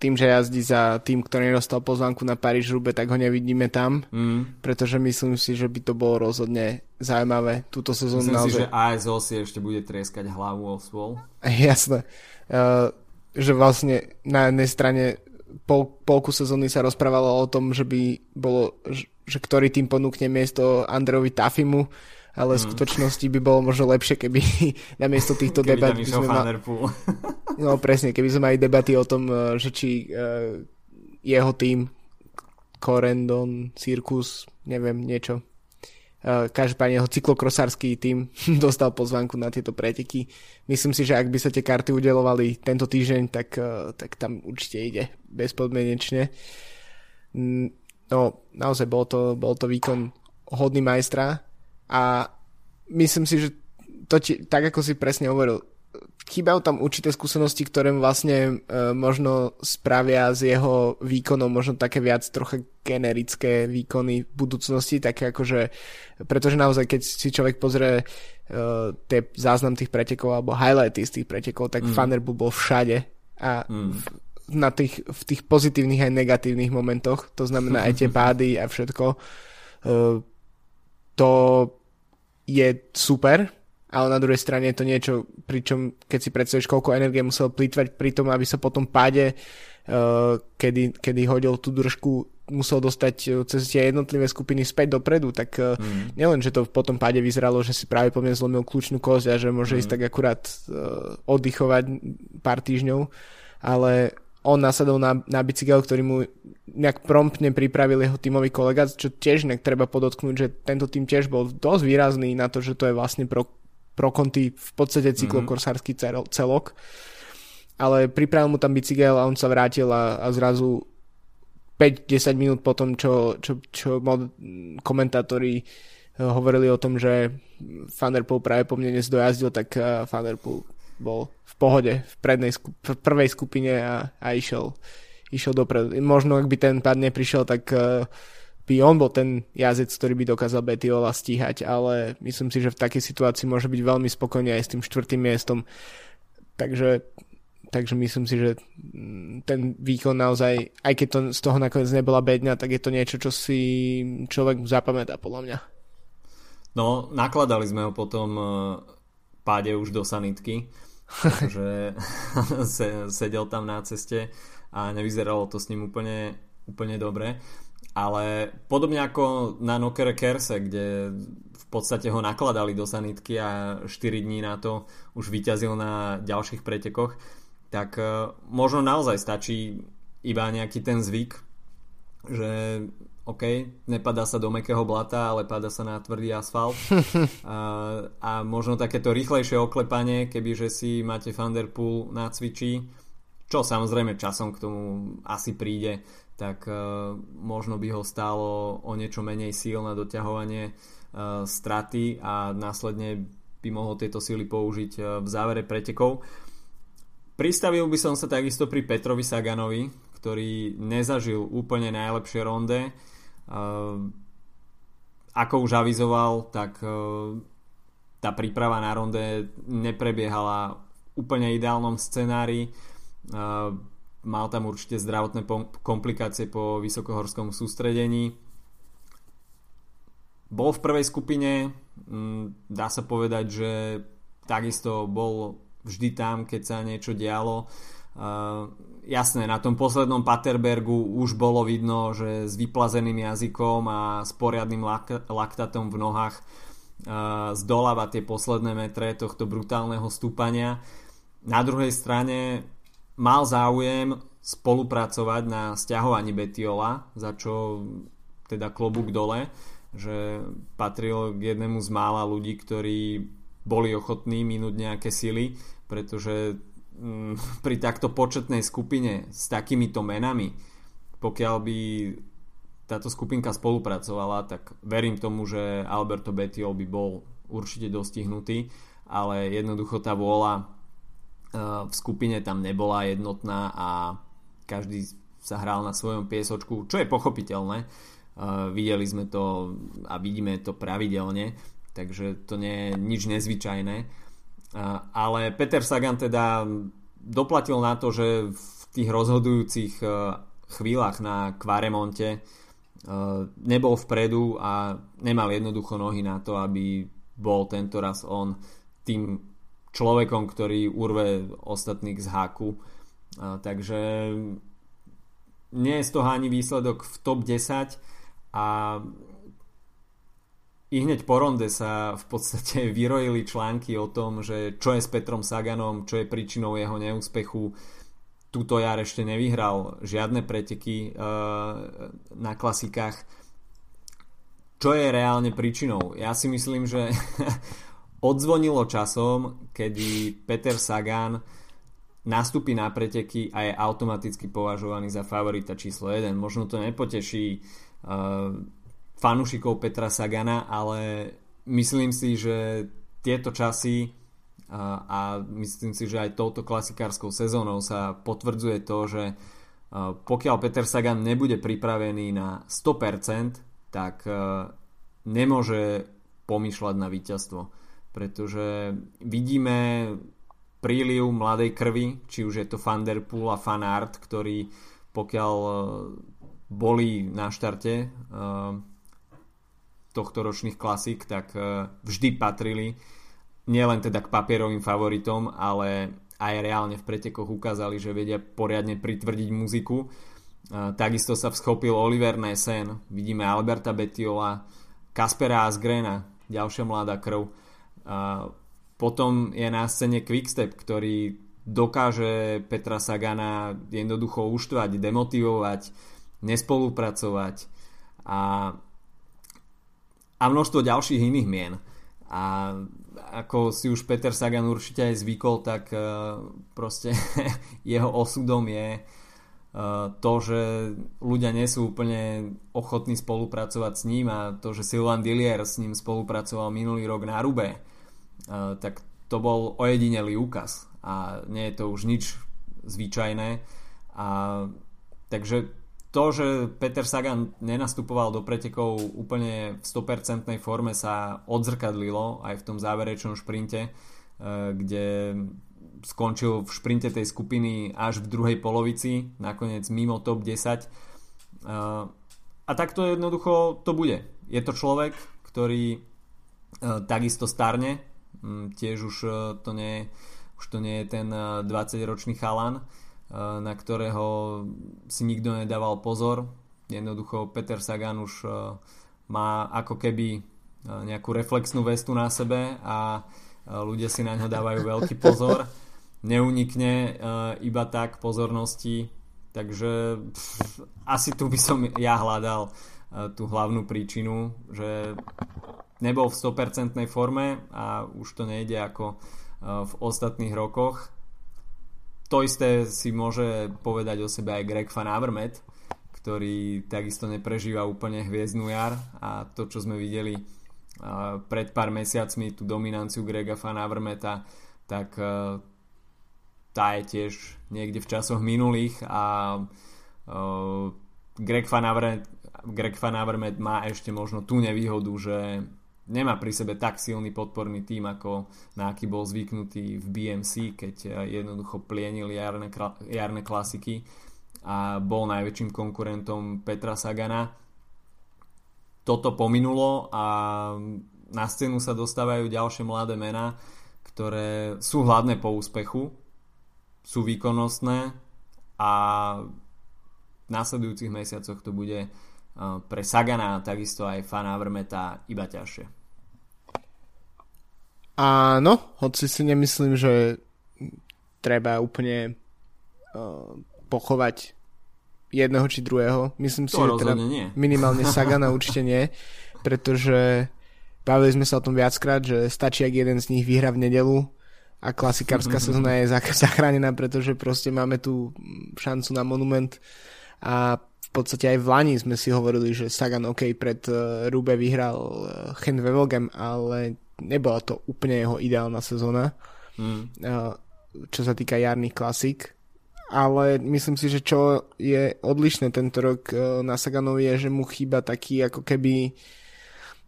tým, že jazdí za tým, ktorý nedostal pozvánku na Paríž Rube, tak ho nevidíme tam, mm. pretože myslím si, že by to bolo rozhodne zaujímavé túto sezónu. Myslím naozaj... si, že ASO si ešte bude trieskať hlavu o svol. Jasné. Uh, že vlastne na jednej strane pol, polku sezóny sa rozprávalo o tom, že by bolo, že ktorý tým ponúkne miesto Andrejovi Tafimu, ale v mm. skutočnosti by bolo možno lepšie, keby namiesto týchto keby debat... By sme ma... no presne, keby sme mali debaty o tom, eh, že či uh, jeho tým Corendon, Circus, neviem, niečo. Uh, každopádne jeho cyklokrosársky tým dostal pozvánku na tieto preteky. Myslím si, že ak by sa tie karty udelovali tento týždeň, tak, uh, tak tam určite ide bezpodmienečne. Mm, no, naozaj bol to, bol to výkon hodný majstra a myslím si, že to ti, tak ako si presne hovoril, chýbajú tam určité skúsenosti, ktoré vlastne e, možno spravia z jeho výkonom možno také viac trocha generické výkony v budúcnosti, také akože, pretože naozaj keď si človek pozrie e, tie záznam tých pretekov alebo highlighty z tých pretekov, tak mm. Vanderbilt bol všade a mm. v, na tých, v tých pozitívnych aj negatívnych momentoch, to znamená aj tie pády a všetko. E, to je super, ale na druhej strane je to niečo, pričom keď si predstavíš, koľko energie musel plýtvať pri tom, aby sa potom páde, uh, kedy, kedy hodil tú držku, musel dostať uh, cez tie jednotlivé skupiny späť dopredu, tak mm. nielen, že to v potom páde vyzeralo, že si práve po mne zlomil kľúčnú kosť a že môže mm. ísť tak akurát oddychovať pár týždňov, ale on nasadol na, na bicykel, ktorý mu nejak promptne pripravil jeho tímový kolega, čo tiež nejak treba podotknúť, že tento tým tiež bol dosť výrazný na to, že to je vlastne pro, pro konty v podstate cyklokorsársky celok. Ale pripravil mu tam bicykel a on sa vrátil a, a zrazu 5-10 minút potom, čo, čo, čo mod, komentátori eh, hovorili o tom, že Thunderpool práve po mne dnes dojazdil, tak Thunderpool bol v pohode v, prednej, v prvej skupine a, a išiel, išiel dopredu. Možno ak by ten pád neprišiel, tak uh, by on bol ten jazdec, ktorý by dokázal Betiola stíhať, ale myslím si, že v takej situácii môže byť veľmi spokojný aj s tým štvrtým miestom. Takže, takže myslím si, že mm, ten výkon naozaj, aj keď to z toho nakoniec nebola bedňa, tak je to niečo, čo si človek zapamätá podľa mňa. No, nakladali sme ho potom e, páde už do sanitky, že sedel tam na ceste a nevyzeralo to s ním úplne, úplne dobre ale podobne ako na Nokere Kerse, kde v podstate ho nakladali do sanitky a 4 dní na to už vyťazil na ďalších pretekoch, tak e, možno naozaj stačí iba nejaký ten zvyk, že OK, nepadá sa do mekého blata, ale padá sa na tvrdý asfalt. a, a možno takéto rýchlejšie oklepanie, kebyže si máte Thunderpool na cvičí, čo samozrejme časom k tomu asi príde, tak uh, možno by ho stálo o niečo menej síl na doťahovanie uh, straty a následne by mohol tieto síly použiť uh, v závere pretekov. Pristavil by som sa takisto pri Petrovi Saganovi, ktorý nezažil úplne najlepšie ronde. Uh, ako už avizoval, tak uh, tá príprava na ronde neprebiehala úplne ideálnom scenári. Uh, mal tam určite zdravotné komplikácie po vysokohorskom sústredení. Bol v prvej skupine, mm, dá sa povedať, že takisto bol vždy tam, keď sa niečo dialo. Uh, jasné, na tom poslednom Paterbergu už bolo vidno, že s vyplazeným jazykom a s poriadnym lak- laktatom v nohách uh, zdoláva tie posledné metre tohto brutálneho stúpania. Na druhej strane mal záujem spolupracovať na stiahovaní Betiola, za čo teda klobúk dole, že patril k jednému z mála ľudí, ktorí boli ochotní minúť nejaké sily, pretože pri takto početnej skupine s takýmito menami, pokiaľ by táto skupinka spolupracovala, tak verím tomu, že Alberto Betiol by bol určite dostihnutý, ale jednoducho tá vôľa v skupine tam nebola jednotná a každý sa hral na svojom piesočku, čo je pochopiteľné. Videli sme to a vidíme to pravidelne, takže to nie je nič nezvyčajné. Ale Peter Sagan teda doplatil na to, že v tých rozhodujúcich chvíľach na Kvaremonte nebol vpredu a nemal jednoducho nohy na to, aby bol tento raz on tým človekom, ktorý urve ostatných z háku. A, takže nie je z toho ani výsledok v top 10 a i hneď po ronde sa v podstate vyrojili články o tom, že čo je s Petrom Saganom, čo je príčinou jeho neúspechu. Tuto jar ešte nevyhral žiadne preteky uh, na klasikách. Čo je reálne príčinou? Ja si myslím, že odzvonilo časom, kedy Peter Sagan nastúpi na preteky a je automaticky považovaný za favorita číslo 1. Možno to nepoteší uh, fanúšikov Petra Sagana, ale myslím si, že tieto časy a myslím si, že aj touto klasikárskou sezónou sa potvrdzuje to, že pokiaľ Peter Sagan nebude pripravený na 100%, tak nemôže pomýšľať na víťazstvo. Pretože vidíme príliv mladej krvi, či už je to Vanderpool a Fanart, ktorí pokiaľ e, boli na štarte uh, tohto ročných klasík, tak uh, vždy patrili nielen teda k papierovým favoritom, ale aj reálne v pretekoch ukázali, že vedia poriadne pritvrdiť muziku. Uh, takisto sa vschopil Oliver Nessen, vidíme Alberta Betiola, Kaspera Asgrena, ďalšia mladá krv a potom je na scéne Quickstep, ktorý dokáže Petra Sagana jednoducho uštvať, demotivovať, nespolupracovať a, a množstvo ďalších iných mien. A ako si už Peter Sagan určite aj zvykol, tak uh, proste jeho osudom je uh, to, že ľudia nie sú úplne ochotní spolupracovať s ním a to, že Sylvain Dillier s ním spolupracoval minulý rok na Rube tak to bol ojedinelý úkaz a nie je to už nič zvyčajné. A, takže to, že Peter Sagan nenastupoval do pretekov úplne v 100% forme sa odzrkadlilo aj v tom záverečnom šprinte, e, kde skončil v šprinte tej skupiny až v druhej polovici, nakoniec mimo top 10. E, a takto jednoducho to bude. Je to človek, ktorý e, takisto starne, tiež už to nie, už to nie je ten 20-ročný chalan, na ktorého si nikto nedával pozor. Jednoducho Peter Sagan už eh, má ako keby eh, nejakú reflexnú vestu na sebe a ľudia si na ňo dávajú veľký pozor. Neunikne iba tak pozornosti, takže pff, asi tu by som ja hľadal tú hlavnú príčinu, že nebol v 100% forme a už to nejde ako v ostatných rokoch to isté si môže povedať o sebe aj Greg Van Avermaet, ktorý takisto neprežíva úplne hviezdnu jar. A to, čo sme videli pred pár mesiacmi, tú dominanciu Grega Van Avermaeta, tak tá je tiež niekde v časoch minulých a Greg Van Avermaet, Greg Van Avermaet má ešte možno tú nevýhodu, že nemá pri sebe tak silný podporný tým, ako na aký bol zvyknutý v BMC, keď eh, jednoducho plienil jarné, jarné klasiky a bol najväčším konkurentom Petra Sagana. Toto pominulo a na scénu sa dostávajú ďalšie mladé mená, ktoré sú hladné po úspechu, sú výkonnostné a v následujúcich mesiacoch to bude eh, pre Sagana a takisto aj Fana Avermeta iba ťažšie. Áno, hoci si nemyslím, že treba úplne uh, pochovať jedného či druhého. Myslím si, to že teda nie. minimálne Sagana určite nie, pretože bavili sme sa o tom viackrát, že stačí, ak jeden z nich vyhra v nedelu a klasikárska sezóna je zachránená, pretože proste máme tu šancu na monument a v podstate aj v Lani sme si hovorili, že Sagan OK pred uh, Rube vyhral uh, Chen Wevelgem, ale nebola to úplne jeho ideálna sezóna, mm. čo sa týka jarných klasík. Ale myslím si, že čo je odlišné tento rok na Saganovi je, že mu chýba taký ako keby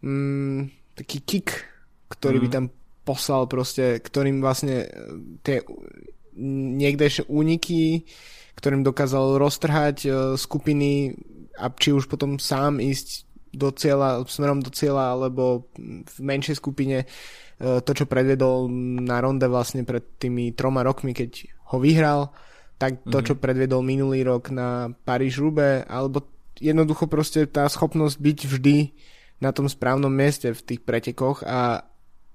mm, taký kick, ktorý mm. by tam poslal proste, ktorým vlastne tie niekdejšie úniky, ktorým dokázal roztrhať uh, skupiny a či už potom sám ísť do cieľa, smerom do cieľa alebo v menšej skupine e, to, čo predvedol na ronde vlastne pred tými troma rokmi, keď ho vyhral, tak to, mm-hmm. čo predvedol minulý rok na paríž rube alebo jednoducho proste tá schopnosť byť vždy na tom správnom mieste v tých pretekoch a,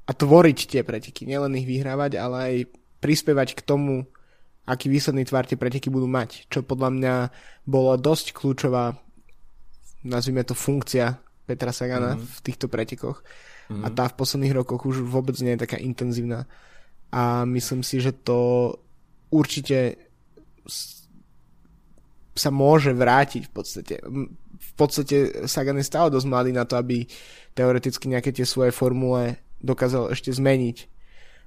a tvoriť tie preteky, nielen ich vyhrávať, ale aj prispievať k tomu, aký výsledný tvar tie preteky budú mať, čo podľa mňa bolo dosť kľúčová nazvime to funkcia Petra Sagana mm-hmm. v týchto pretekoch. Mm-hmm. A tá v posledných rokoch už vôbec nie je taká intenzívna. A myslím si, že to určite sa môže vrátiť v podstate. V podstate Sagan je stále dosť mladý na to, aby teoreticky nejaké tie svoje formule dokázal ešte zmeniť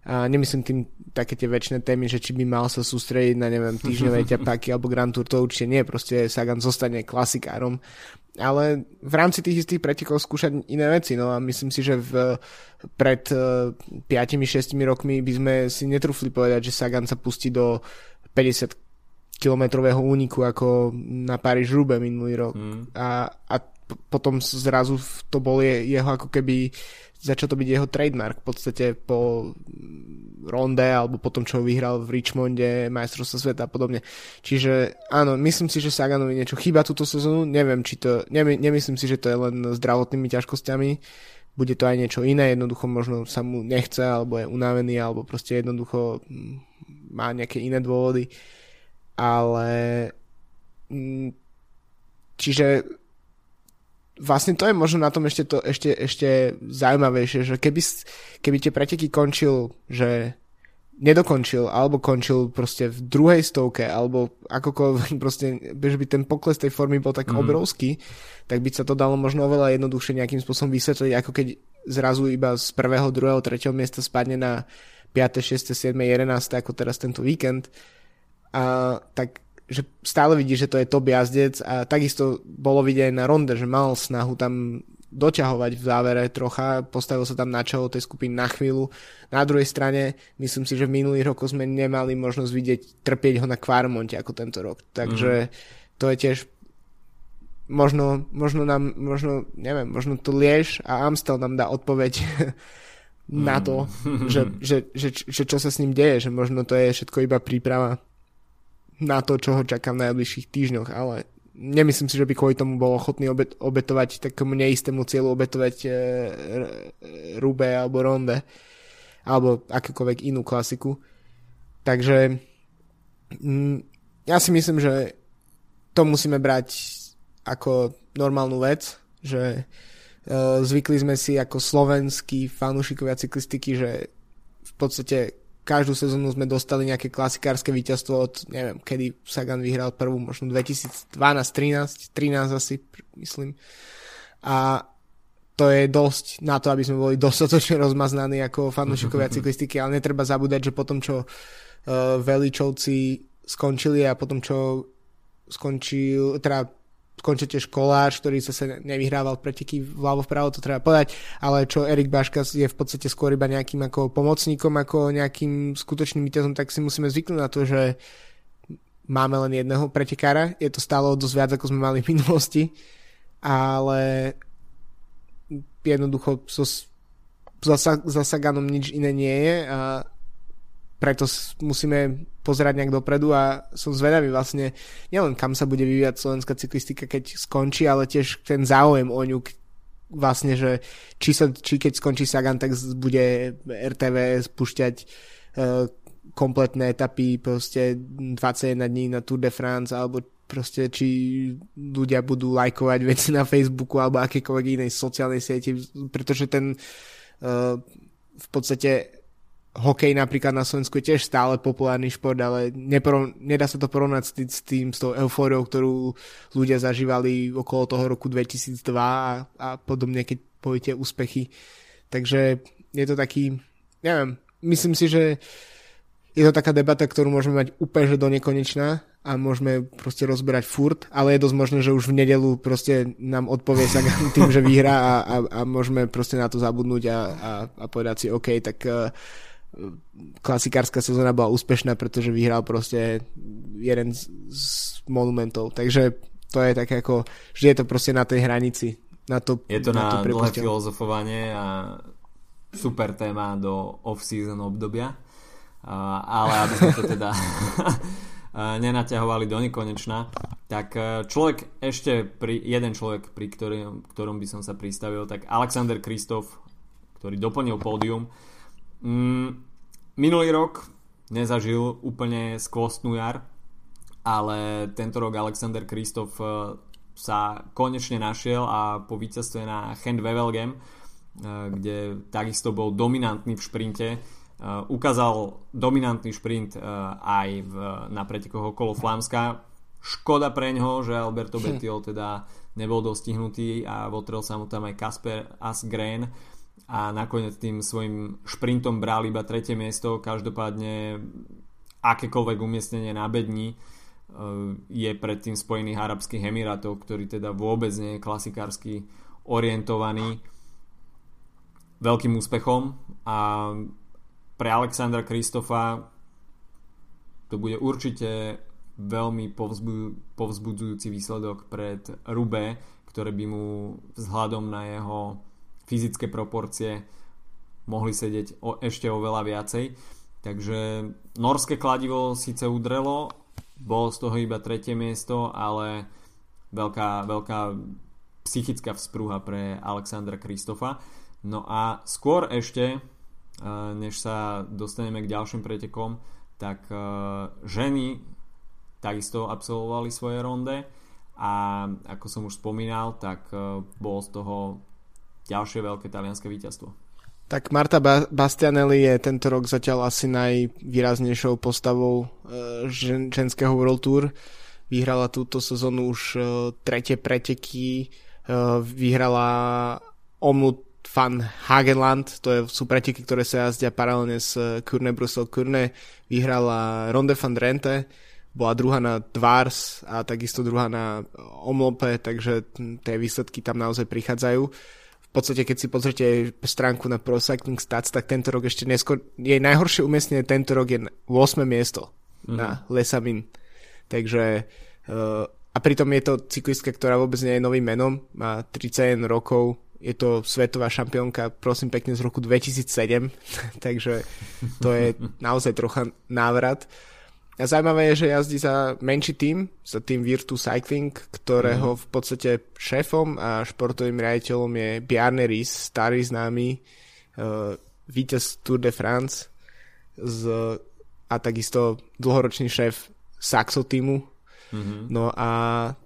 a nemyslím tým také tie väčšie témy, že či by mal sa sústrediť na neviem týždňové ťapáky alebo Grand Tour, to určite nie, proste Sagan zostane klasikárom ale v rámci tých istých pretekov skúšať iné veci, no a myslím si, že v, pred 5-6 rokmi by sme si netrúfli povedať, že Sagan sa pustí do 50 kilometrového úniku ako na Paríž Rube minulý rok mm. a, a potom zrazu to bol je, jeho ako keby začal to byť jeho trademark v podstate po ronde alebo po tom, čo vyhral v Richmonde majstrovstvo sveta a podobne. Čiže áno, myslím si, že Saganovi niečo chýba túto sezónu, neviem, či to, nemy, nemyslím si, že to je len zdravotnými ťažkosťami, bude to aj niečo iné, jednoducho možno sa mu nechce, alebo je unavený, alebo proste jednoducho mm, má nejaké iné dôvody. Ale mm, čiže vlastne to je možno na tom ešte, to, ešte, ešte zaujímavejšie, že keby, keby tie preteky končil, že nedokončil, alebo končil proste v druhej stovke, alebo akokoľvek proste, že by ten pokles tej formy bol tak mm. obrovský, tak by sa to dalo možno oveľa jednoduchšie nejakým spôsobom vysvetliť, ako keď zrazu iba z prvého, druhého, tretieho miesta spadne na 5., 6., 7., 11., ako teraz tento víkend. A tak že stále vidí, že to je top jazdec a takisto bolo vidieť aj na ronde, že mal snahu tam doťahovať v závere trocha, postavil sa tam na čelo tej skupiny na chvíľu. Na druhej strane, myslím si, že v minulých rokoch sme nemali možnosť vidieť, trpieť ho na Kvarmonte ako tento rok. Takže mm. to je tiež možno, možno nám, možno, neviem, možno to Liež a Amstel nám dá odpoveď na to, mm. že, že, že, že čo sa s ním deje, že možno to je všetko iba príprava na to, čo ho čaká v najbližších týždňoch, ale nemyslím si, že by kvôli tomu bol ochotný obet, obetovať takému neistému cieľu obetovať e, Rube alebo Ronde alebo akúkoľvek inú klasiku. Takže mm, ja si myslím, že to musíme brať ako normálnu vec, že e, zvykli sme si ako slovenskí fanúšikovia cyklistiky, že v podstate každú sezónu sme dostali nejaké klasikárske víťazstvo od, neviem, kedy Sagan vyhral prvú, možno 2012, 13, 13 asi, myslím. A to je dosť na to, aby sme boli dostatočne rozmaznaní ako fanúšikovia cyklistiky, ale netreba zabúdať, že potom, čo uh, Veličovci skončili a potom, čo skončil, teda končete školáč, ktorý sa nevyhrával preteky vľavo vpravo, to treba povedať, ale čo Erik Baška je v podstate skôr iba nejakým ako pomocníkom, ako nejakým skutočným víťazom, tak si musíme zvyknúť na to, že máme len jedného pretekára, je to stále dosť viac, ako sme mali v minulosti, ale jednoducho so, za, za Saganom nič iné nie je a preto musíme pozerať nejak dopredu a som zvedavý vlastne nielen kam sa bude vyvíjať slovenská cyklistika, keď skončí, ale tiež ten záujem o ňu vlastne, že či, sa, či keď skončí Sagan, tak bude RTV spúšťať uh, kompletné etapy proste 21 dní na Tour de France alebo proste či ľudia budú lajkovať veci na Facebooku alebo akékoľvek inej sociálnej sieti, pretože ten uh, v podstate hokej napríklad na Slovensku je tiež stále populárny šport, ale neporo- nedá sa to porovnať s tým, s tou eufóriou, ktorú ľudia zažívali okolo toho roku 2002 a, a podobne, keď poviete úspechy. Takže je to taký, neviem, myslím si, že je to taká debata, ktorú môžeme mať úplne že do nekonečná a môžeme proste rozberať furt, ale je dosť možné, že už v nedelu proste nám odpovie sa tým, že vyhrá a, a, a môžeme proste na to zabudnúť a, a, a povedať si OK, tak uh, klasikárska sezóna bola úspešná, pretože vyhral proste jeden z, z monumentov. Takže to je také ako, že je to proste na tej hranici. Na to, je to na, na dlhé filozofovanie a super téma do off-season obdobia. Uh, ale aby sme to teda nenaťahovali do nekonečna, tak e, človek ešte pri, jeden človek, pri ktorým, ktorom by som sa pristavil, tak Alexander Kristof, ktorý doplnil pódium, Mm, minulý rok nezažil úplne skvostnú jar, ale tento rok Alexander Kristof e, sa konečne našiel a po víťazstve na Hand Wevelgem, e, kde takisto bol dominantný v šprinte, e, ukázal dominantný šprint aj v, na pretekoch okolo Flámska. Škoda pre ňoho, že Alberto. Bettiol teda nebol dostihnutý a votrel sa mu tam aj Kasper Asgren a nakoniec tým svojim šprintom bral iba tretie miesto. Každopádne akékoľvek umiestnenie na bedni e, je pred tým Spojených Arabských Emirátov, ktorý teda vôbec nie je klasikársky orientovaný veľkým úspechom a pre Alexandra Kristofa to bude určite veľmi povzbudzujúci výsledok pred Rube, ktoré by mu vzhľadom na jeho fyzické proporcie mohli sedieť o, ešte oveľa viacej. Takže norské kladivo síce udrelo, bolo z toho iba tretie miesto, ale veľká, veľká psychická vzprúha pre Alexandra Kristofa. No a skôr ešte, eh, než sa dostaneme k ďalším pretekom, tak eh, ženy takisto absolvovali svoje ronde a ako som už spomínal, tak eh, bol z toho ďalšie veľké talianské víťazstvo. Tak Marta Bastianelli je tento rok zatiaľ asi najvýraznejšou postavou e, žen, ženského World Tour. Vyhrala túto sezónu už uh, tretie preteky, uh, vyhrala Omlut Van Hagenland, to je, sú preteky, ktoré sa jazdia paralelne s Kurne Brusel Kurne, vyhrala Ronde van Drenthe, bola druhá na Dvars a takisto druhá na Omlope, takže tie výsledky tam naozaj prichádzajú. Podstate, keď si pozrite stránku na Pro Cycling Stats, tak tento rok ešte neskôr, jej najhoršie umiestnenie tento rok je 8. miesto mm-hmm. na Lesamin. Takže uh, a pritom je to cyklistka, ktorá vôbec nie je novým menom, má 31 rokov, je to svetová šampiónka, prosím pekne, z roku 2007, takže to je naozaj trocha návrat. A zaujímavé je, že jazdí za menší tým, za tým Virtu Cycling, ktorého mm. v podstate šéfom a športovým riaditeľom je Bjarne Ries, starý známy uh, víťaz Tour de France z, a takisto dlhoročný šéf Saxo týmu. Mm-hmm. No a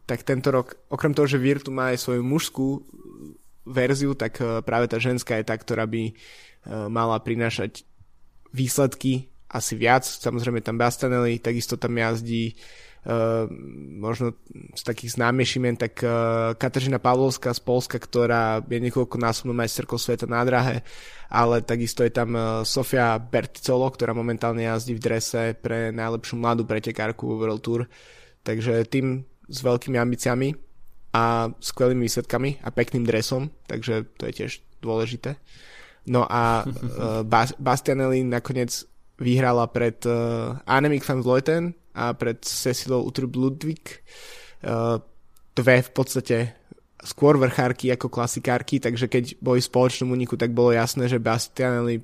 tak tento rok, okrem toho, že Virtu má aj svoju mužskú verziu, tak uh, práve tá ženská je tá, ktorá by uh, mala prinášať výsledky asi viac, samozrejme tam Bastanelli, takisto tam jazdí Uh, možno z takých známejších men, tak uh, Kateřina Pavlovská z Polska, ktorá je niekoľko násobnou majsterkou sveta na drahe, ale takisto je tam uh, Sofia Berticolo, ktorá momentálne jazdí v drese pre najlepšiu mladú pretekárku vo World Tour. Takže tým s veľkými ambíciami a skvelými výsledkami a pekným dresom, takže to je tiež dôležité. No a uh, Bastianelli nakoniec vyhrala pred uh, Annemiek van Vleuten a pred Cecilou Utrub Ludwig. Uh, dve v podstate skôr vrchárky ako klasikárky, takže keď boli v spoločnom úniku, tak bolo jasné, že Bastianelli,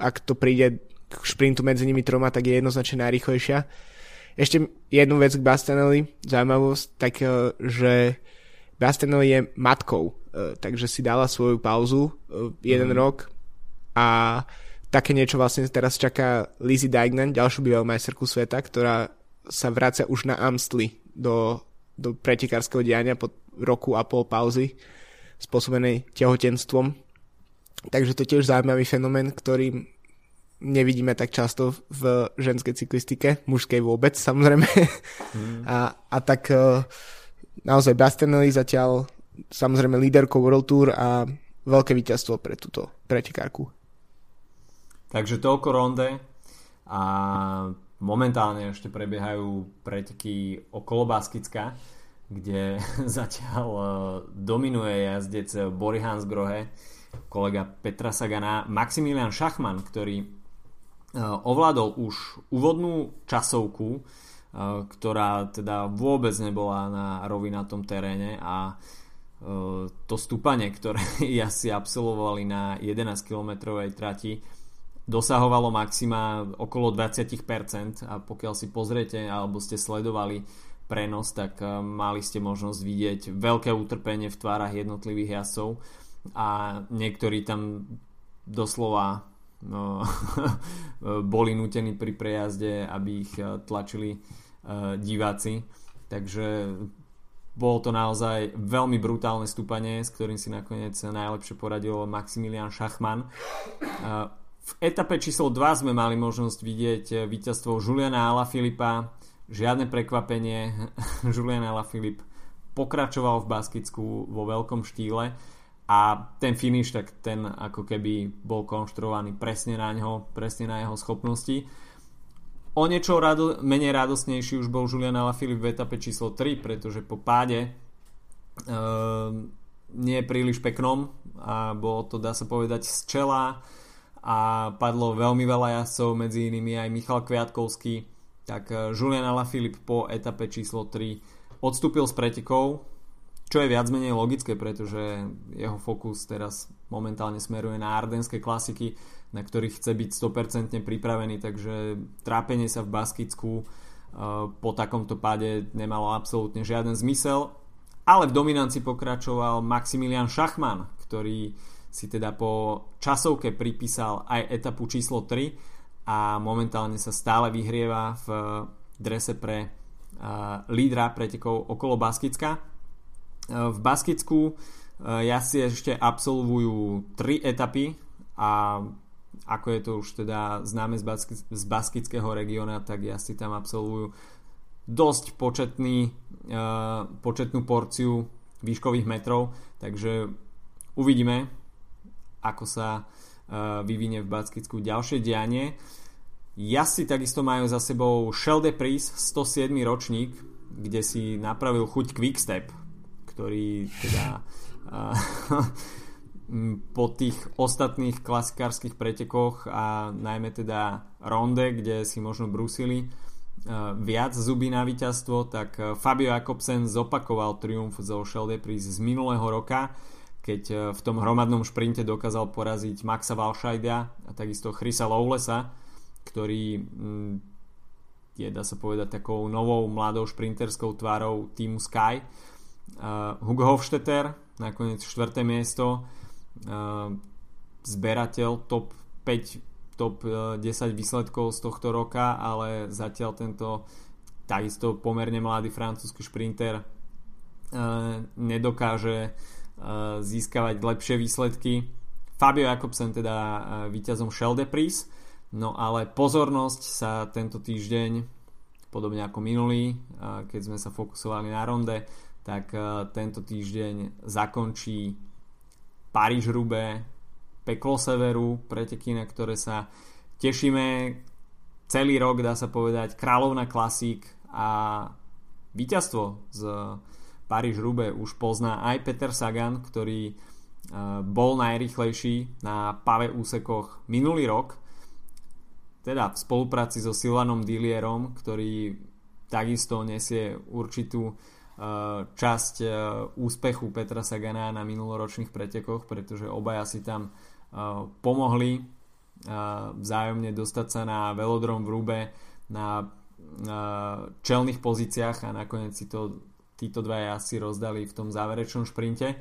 ak to príde k šprintu medzi nimi troma, tak je jednoznačne najrychlejšia. Ešte jednu vec k Bastianelli, zaujímavosť, tak uh, že Bastianelli je matkou, uh, takže si dala svoju pauzu uh, jeden mm. rok a také niečo vlastne teraz čaká Lizzie Deignan, ďalšiu bývalú majsterku sveta, ktorá sa vracia už na Amstli do, do pretekárskeho diania po roku a pol pauzy spôsobenej tehotenstvom. Takže to je tiež zaujímavý fenomén, ktorý nevidíme tak často v ženskej cyklistike, mužskej vôbec samozrejme. Mm. A, a tak e, naozaj Bastianelli zatiaľ samozrejme líderkou World Tour a veľké víťazstvo pre túto pretekárku. Takže toľko ronde. A momentálne ešte prebiehajú preteky okolo Baskicka, kde zatiaľ e, dominuje jazdec Bory Hansgrohe, kolega Petra Sagana, Maximilian Šachman, ktorý e, ovládol už úvodnú časovku, e, ktorá teda vôbec nebola na rovinatom teréne a to stúpanie, ktoré asi absolvovali na 11 km trati dosahovalo maxima okolo 20% a pokiaľ si pozriete alebo ste sledovali prenos, tak eh, mali ste možnosť vidieť veľké utrpenie v tvárach jednotlivých jasov a niektorí tam doslova no, boli nutení pri prejazde, aby ich eh, tlačili uh, diváci. Takže bolo to naozaj veľmi brutálne stúpanie, s ktorým si nakoniec najlepšie poradil Maximilian Schachmann. V etape číslo 2 sme mali možnosť vidieť eh, víťazstvo Juliana Alaphilippa. Žiadne prekvapenie, Julian Alaphilipp pokračoval v Baskicku vo veľkom štýle a ten finish, tak ten ako keby bol konštruovaný presne na ňo, presne na jeho schopnosti. O niečo rado, menej radosnejší už bol Julian Alaphilipp v etape číslo 3, pretože po páde e, nie je príliš peknom a bolo to, dá sa povedať, z čela a padlo veľmi veľa jazdcov, medzi inými aj Michal Kviatkovský, tak eh, Julian Alaphilippe po etape číslo 3 odstúpil z pretekov, čo je viac menej logické, pretože jeho fokus teraz momentálne smeruje na ardenské klasiky, na ktorých chce byť 100% pripravený, takže trápenie sa v Baskicku eh, po takomto páde nemalo absolútne žiaden zmysel, ale v dominancii pokračoval Maximilian Schachmann, ktorý si teda po časovke pripísal aj etapu číslo 3 a momentálne sa stále vyhrieva v drese pre uh, lídra pretekov okolo Baskicka. Uh, v Baskicku uh, si ešte absolvujú 3 etapy a ako je to už teda známe z, Basky, z baskického regióna, tak si tam absolvujú dosť početný, uh, početnú porciu výškových metrov, takže uvidíme, ako sa uh, vyvinie v Baskicku ďalšie dianie. Jazdci takisto majú za sebou Shell de Pris, 107. ročník, kde si napravil chuť Quickstep, ktorý teda po tých ostatných klasikárskych pretekoch a najmä teda ronde, kde si možno brusili viac zuby na víťazstvo, tak Fabio Jakobsen zopakoval triumf zo Shell de Pris z minulého roka, keď v tom hromadnom šprinte dokázal poraziť Maxa Valšajda a takisto Chrisa Lowlesa, ktorý mm, je, dá sa povedať, takou novou mladou šprinterskou tvárou týmu Sky. Uh, Hugo Hofstetter, nakoniec 4. miesto, uh, zberateľ top 5, top 10 výsledkov z tohto roka, ale zatiaľ tento takisto pomerne mladý francúzsky šprinter nedokáže získavať lepšie výsledky. Fabio Jakobsen teda víťazom Shell de Pris No ale pozornosť sa tento týždeň, podobne ako minulý, keď sme sa fokusovali na ronde, tak tento týždeň zakončí Paríž-Rubé, peklo severu, preteky, na ktoré sa tešíme celý rok, dá sa povedať, kráľovna klasík a víťazstvo z Paríž-Rubé už pozná aj Peter Sagan, ktorý bol najrychlejší na pave úsekoch minulý rok. Teda v spolupráci so Silanom Dillierom, ktorý takisto nesie určitú uh, časť uh, úspechu Petra Sagana na minuloročných pretekoch, pretože obaja si tam pomohli vzájomne dostať sa na velodrom v Rube na čelných pozíciách a nakoniec si to títo dva asi rozdali v tom záverečnom šprinte.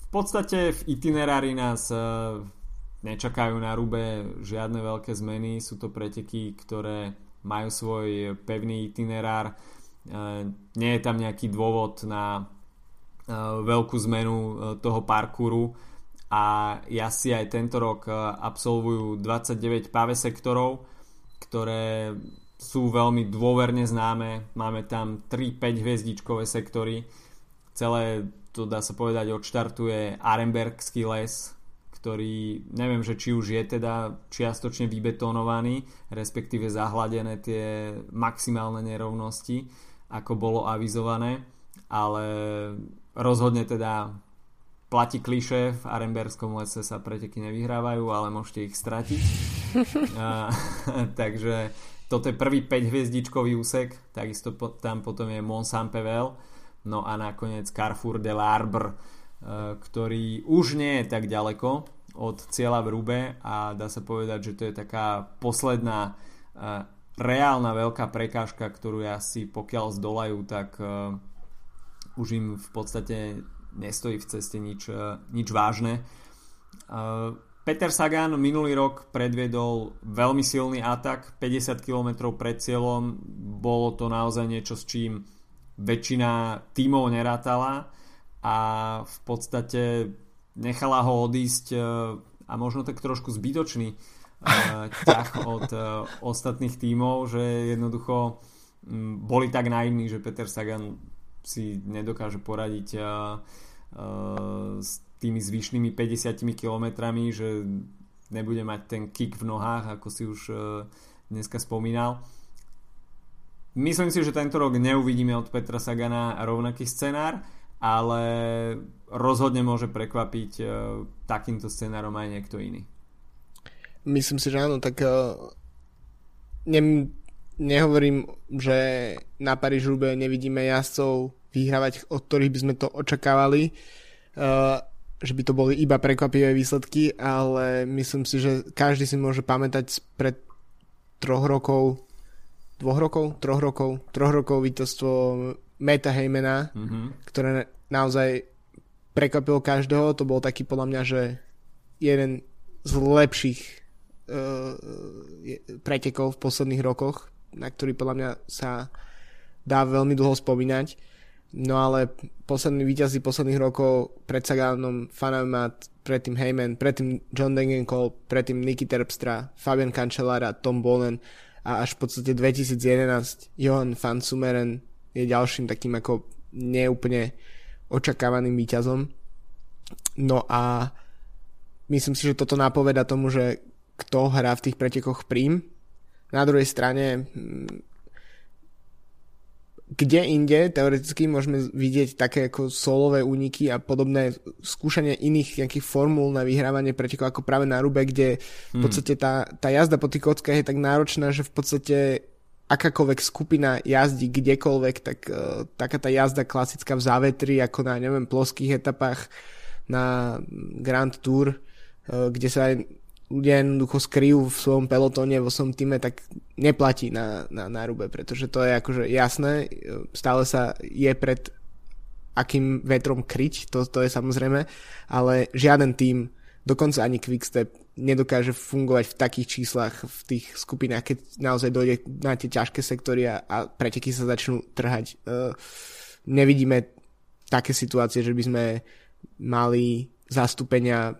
V podstate v itinerári nás nečakajú na rube žiadne veľké zmeny, sú to preteky, ktoré majú svoj pevný itinerár, e, nie je tam nejaký dôvod na e, veľkú zmenu e, toho parkúru a ja si aj tento rok absolvujú 29 pave sektorov, ktoré sú veľmi dôverne známe, máme tam 3-5 hviezdičkové sektory, celé to dá sa povedať odštartuje Arenbergský les, ktorý neviem, že či už je teda čiastočne vybetonovaný, respektíve zahladené tie maximálne nerovnosti, ako bolo avizované, ale rozhodne teda platí kliše, v Arenberskom lese sa preteky nevyhrávajú, ale môžete ich stratiť. a, takže toto je prvý 5 hviezdičkový úsek, takisto tam potom je Mont Saint-Pével, no a nakoniec Carrefour de l'Arbre, Eh, ktorý už nie je tak ďaleko od cieľa v Rube a dá sa povedať, že to je taká posledná eh, reálna veľká prekážka, ktorú ja si pokiaľ zdolajú, tak eh, už im v podstate nestojí v ceste nič, nič vážne. Peter Sagan minulý rok predviedol veľmi silný atak, 50 km pred cieľom, bolo to naozaj niečo, s čím väčšina tímov nerátala a v podstate nechala ho odísť e, a možno tak trošku zbytočný e, ťah od e, ostatných tímov, že jednoducho boli tak naivní, že Peter Sagan si nedokáže poradiť s tými zvyšnými 50 kilometrami, že nebude mať ten kick v nohách, ako si už dneska spomínal. Myslím si, že tento rok neuvidíme od Petra Sagana rovnaký scenár, ale rozhodne môže prekvapiť uh, takýmto scenárom aj niekto iný. Myslím si, že áno, tak uh, ne, nehovorím, že na paríž nevidíme jazdcov vyhrávať, od ktorých by sme to očakávali, že by to boli iba prekvapivé výsledky, ale myslím si, že každý si môže pamätať pred troch rokov, dvoch rokov, troch rokov, troch rokov víťazstvo Meta Heymana, mm-hmm. ktoré naozaj prekvapilo každého. To bol taký podľa mňa, že jeden z lepších uh, pretekov v posledných rokoch, na ktorý podľa mňa sa dá veľmi dlho spomínať. No ale poslední víťazí posledných rokov pred Saganom, Fanamat, predtým Heyman, predtým John Degenkolb, predtým Nicky Terpstra, Fabian Cancellara, Tom Bolen a až v podstate 2011 Johan van Sumeren je ďalším takým ako neúplne očakávaným výťazom. No a myslím si, že toto napoveda tomu, že kto hrá v tých pretekoch prím na druhej strane mm, kde inde teoreticky môžeme vidieť také ako solové úniky a podobné skúšanie iných nejakých formul na vyhrávanie pretekov ako práve na Rube, kde v hmm. podstate tá, tá jazda po tých kockách je tak náročná, že v podstate akákoľvek skupina jazdí kdekoľvek, tak uh, taká tá jazda klasická v závetri, ako na, neviem, ploských etapách na Grand Tour, uh, kde sa aj ľudia jednoducho skryjú v svojom pelotóne, vo svojom týme, tak neplatí na, na, na rube, pretože to je akože jasné, stále sa je pred akým vetrom kryť, to, to je samozrejme, ale žiaden tým, dokonca ani Quickstep nedokáže fungovať v takých číslach v tých skupinách, keď naozaj dojde na tie ťažké sektory a, a preteky sa začnú trhať. Uh, nevidíme také situácie, že by sme mali zastúpenia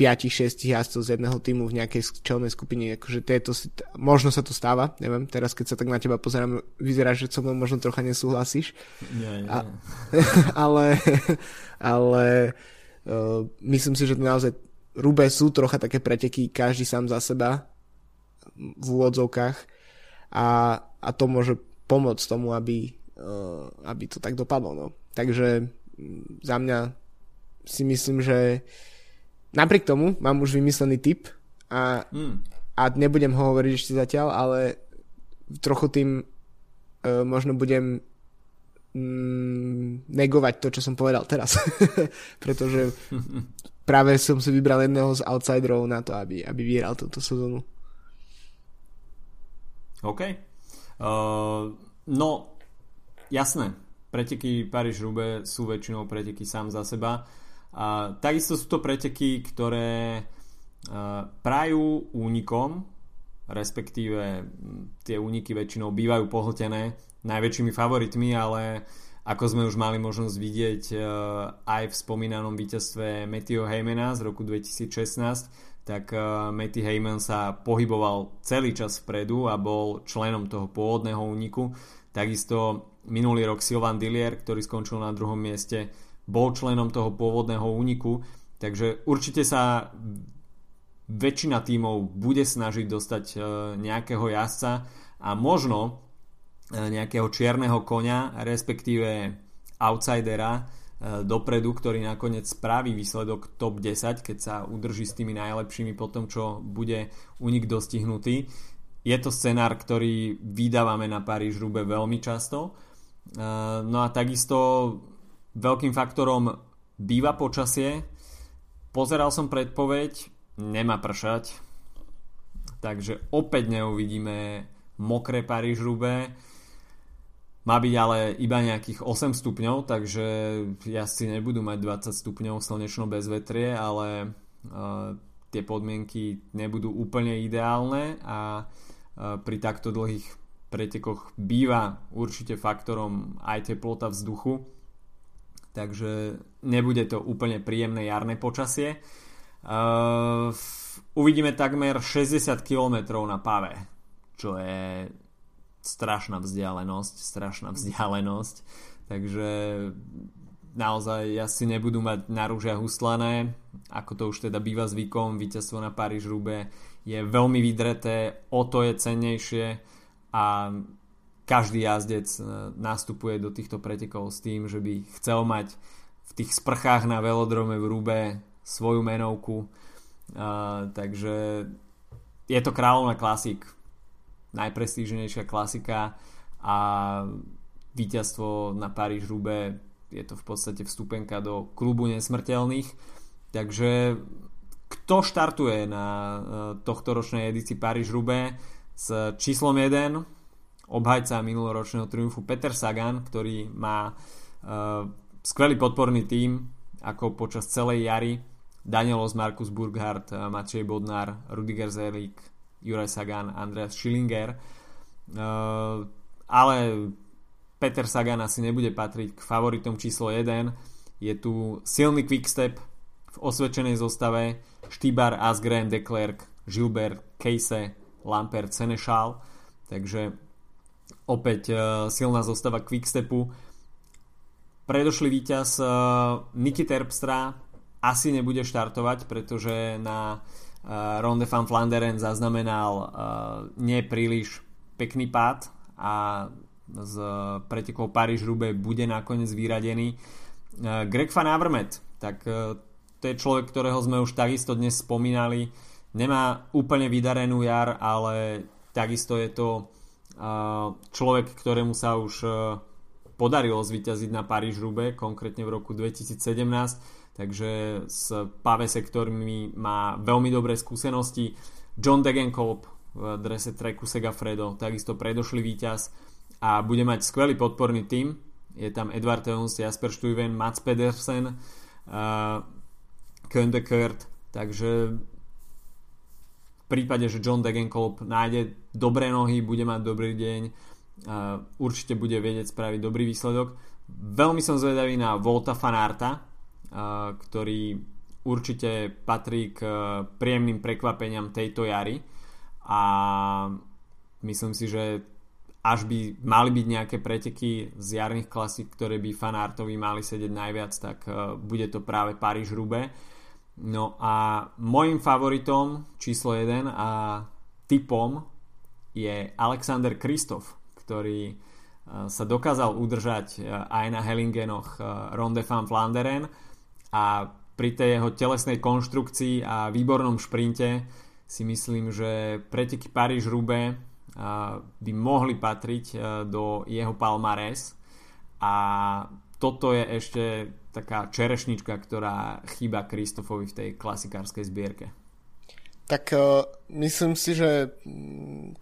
5-6 jazdcov z jedného týmu v nejakej čelnej skupine, akože to, možno sa to stáva, neviem, teraz keď sa tak na teba pozerám, vyzerá, že so mnou možno trocha nesúhlasíš. Nie, nie. A, ale ale uh, myslím si, že to naozaj Rube sú trocha také preteky, každý sám za seba v úvodzovkách a, a to môže pomôcť tomu, aby, uh, aby to tak dopadlo. No. Takže za mňa si myslím, že Napriek tomu mám už vymyslený tip a, mm. a nebudem ho hovoriť ešte zatiaľ, ale trochu tým uh, možno budem mm, negovať to, čo som povedal teraz. Pretože práve som si vybral jedného z outsiderov na to, aby, aby vyhral túto sezónu. OK. Uh, no, jasné. Preteky Paríž-Rube sú väčšinou preteky sám za seba. A takisto sú to preteky, ktoré prajú únikom, respektíve tie úniky väčšinou bývajú pohltené najväčšími favoritmi, ale ako sme už mali možnosť vidieť aj v spomínanom víťazstve Matthew Heymana z roku 2016, tak Matty Heyman sa pohyboval celý čas vpredu a bol členom toho pôvodného úniku. Takisto minulý rok Silvan Dillier, ktorý skončil na druhom mieste, bol členom toho pôvodného úniku, takže určite sa väčšina tímov bude snažiť dostať e, nejakého jazdca a možno e, nejakého čierneho konia, respektíve outsidera e, dopredu, ktorý nakoniec spraví výsledok top 10, keď sa udrží s tými najlepšími po tom, čo bude únik dostihnutý. Je to scenár, ktorý vydávame na Paríž Rube veľmi často. No a takisto Veľkým faktorom býva počasie. Pozeral som predpoveď, nemá pršať. Takže opäť neuvidíme mokré Paríž Rube. Má byť ale iba nejakých 8 stupňov, takže jazdci nebudú mať 20 stupňov slnečno bez vetrie, ale uh, tie podmienky nebudú úplne ideálne a uh, pri takto dlhých pretekoch býva určite faktorom aj teplota vzduchu takže nebude to úplne príjemné jarné počasie. Uh, uvidíme takmer 60 km na pave, čo je strašná vzdialenosť, strašná vzdialenosť, takže naozaj asi nebudú mať na rúžia huslané, ako to už teda býva zvykom, víťazstvo na Paríž Rube je veľmi vydreté, o to je cennejšie a každý jazdec e, nastupuje do týchto pretekov s tým, že by chcel mať v tých sprchách na velodrome v Rube svoju menovku. Uh, takže je to kráľovná klasik. Najprestížnejšia klasika a víťazstvo na Paríž Rube je to v podstate vstupenka do klubu nesmrteľných. Takže kto štartuje na uh, tohto ročnej edícii Paríž Rube s číslom 1 obhajca minuloročného triumfu Peter Sagan, ktorý má uh, skvelý podporný tím, ako počas celej jary Danielos Markus Burghardt, uh, Matej Bodnar, Rudiger Zelik, Juraj Sagan, Andreas Schillinger. Uh, ale Peter Sagan asi nebude patriť k favoritom číslo 1. Je tu silný quickstep v osvedčenej zostave Štýbar, Asgren, Declerc, Gilbert, Case, Lampert, Senešal. Takže opäť uh, silná zostava Quickstepu. Predošlý víťaz uh, Niky Terpstra asi nebude štartovať, pretože na Ronde van Flanderen zaznamenal nepríliš pekný pád a z pretekov Paríž-Roubaix bude nakoniec vyradený. Greg van Avermaet, tak to je človek, ktorého sme už takisto dnes spomínali. Nemá úplne vydarenú jar, ale takisto je to človek, ktorému sa už podarilo zvíťaziť na Paríž-Roubaix, konkrétne v roku 2017 takže s Pave sektormi má veľmi dobré skúsenosti. John Degenkolb v drese Treku Segafredo, takisto predošlý víťaz a bude mať skvelý podporný tým. Je tam Edward Jones, Jasper Stuyven, Mats Pedersen, uh, Könde Kurt, takže prípade, že John Degenkolb nájde dobré nohy, bude mať dobrý deň, určite bude vedieť spraviť dobrý výsledok. Veľmi som zvedavý na Volta Fanarta, ktorý určite patrí k príjemným prekvapeniam tejto jary a myslím si, že až by mali byť nejaké preteky z jarných klasík, ktoré by fanártovi mali sedieť najviac, tak e, bude to práve Paríž Rube. No a môjim favoritom číslo 1 a typom je Alexander Kristof, ktorý e, sa dokázal udržať e, aj na Hellingenoch Ronde van Flanderen. A pri tej jeho telesnej konštrukcii a výbornom šprinte si myslím, že preteky Paríž-Roubaix by mohli patriť do jeho palmares a toto je ešte taká čerešnička, ktorá chýba Kristofovi v tej klasikárskej zbierke. Tak uh, myslím si, že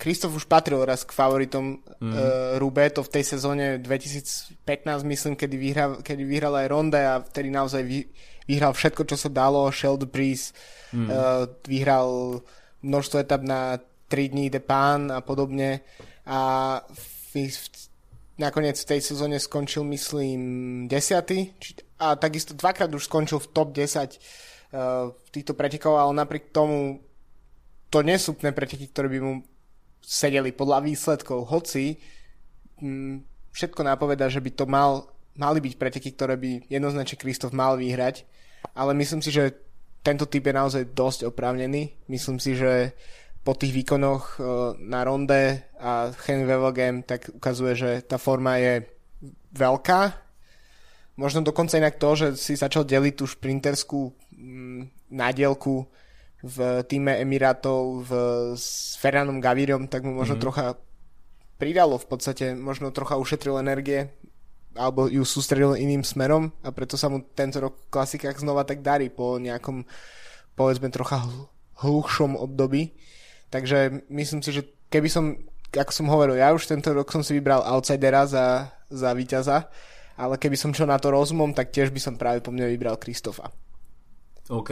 Kristof už patril raz k favoritom mm. uh, Rube, to v tej sezóne 2015 myslím, kedy vyhral, kedy vyhral aj Ronde a vtedy naozaj vy, vyhral všetko, čo sa dalo, Sheld Breeze, mm. uh, vyhral množstvo etap na 3 dní de Pán a podobne a v, v, nakoniec v tej sezóne skončil myslím 10. Či, a takisto dvakrát už skončil v top 10 uh, v týchto pretekov, ale napriek tomu to nie sú úplne preteky, ktoré by mu sedeli podľa výsledkov, hoci m, mm, všetko napoveda, že by to mal, mali byť preteky, ktoré by jednoznačne Kristof mal vyhrať, ale myslím si, že tento typ je naozaj dosť oprávnený. Myslím si, že po tých výkonoch e, na ronde a Hen Wevelgem tak ukazuje, že tá forma je veľká. Možno dokonca inak to, že si začal deliť tú šprinterskú mm, nádielku v týme Emirátov v, s Ferranom Gavirom, tak mu možno mm-hmm. trocha pridalo v podstate, možno trocha ušetril energie alebo ju sústredil iným smerom a preto sa mu tento rok v klasikách znova tak darí po nejakom povedzme trocha hluchšom období. Takže myslím si, že keby som, ako som hovoril, ja už tento rok som si vybral outsidera za, za víťaza, ale keby som čo na to rozumom, tak tiež by som práve po mne vybral Kristofa. OK.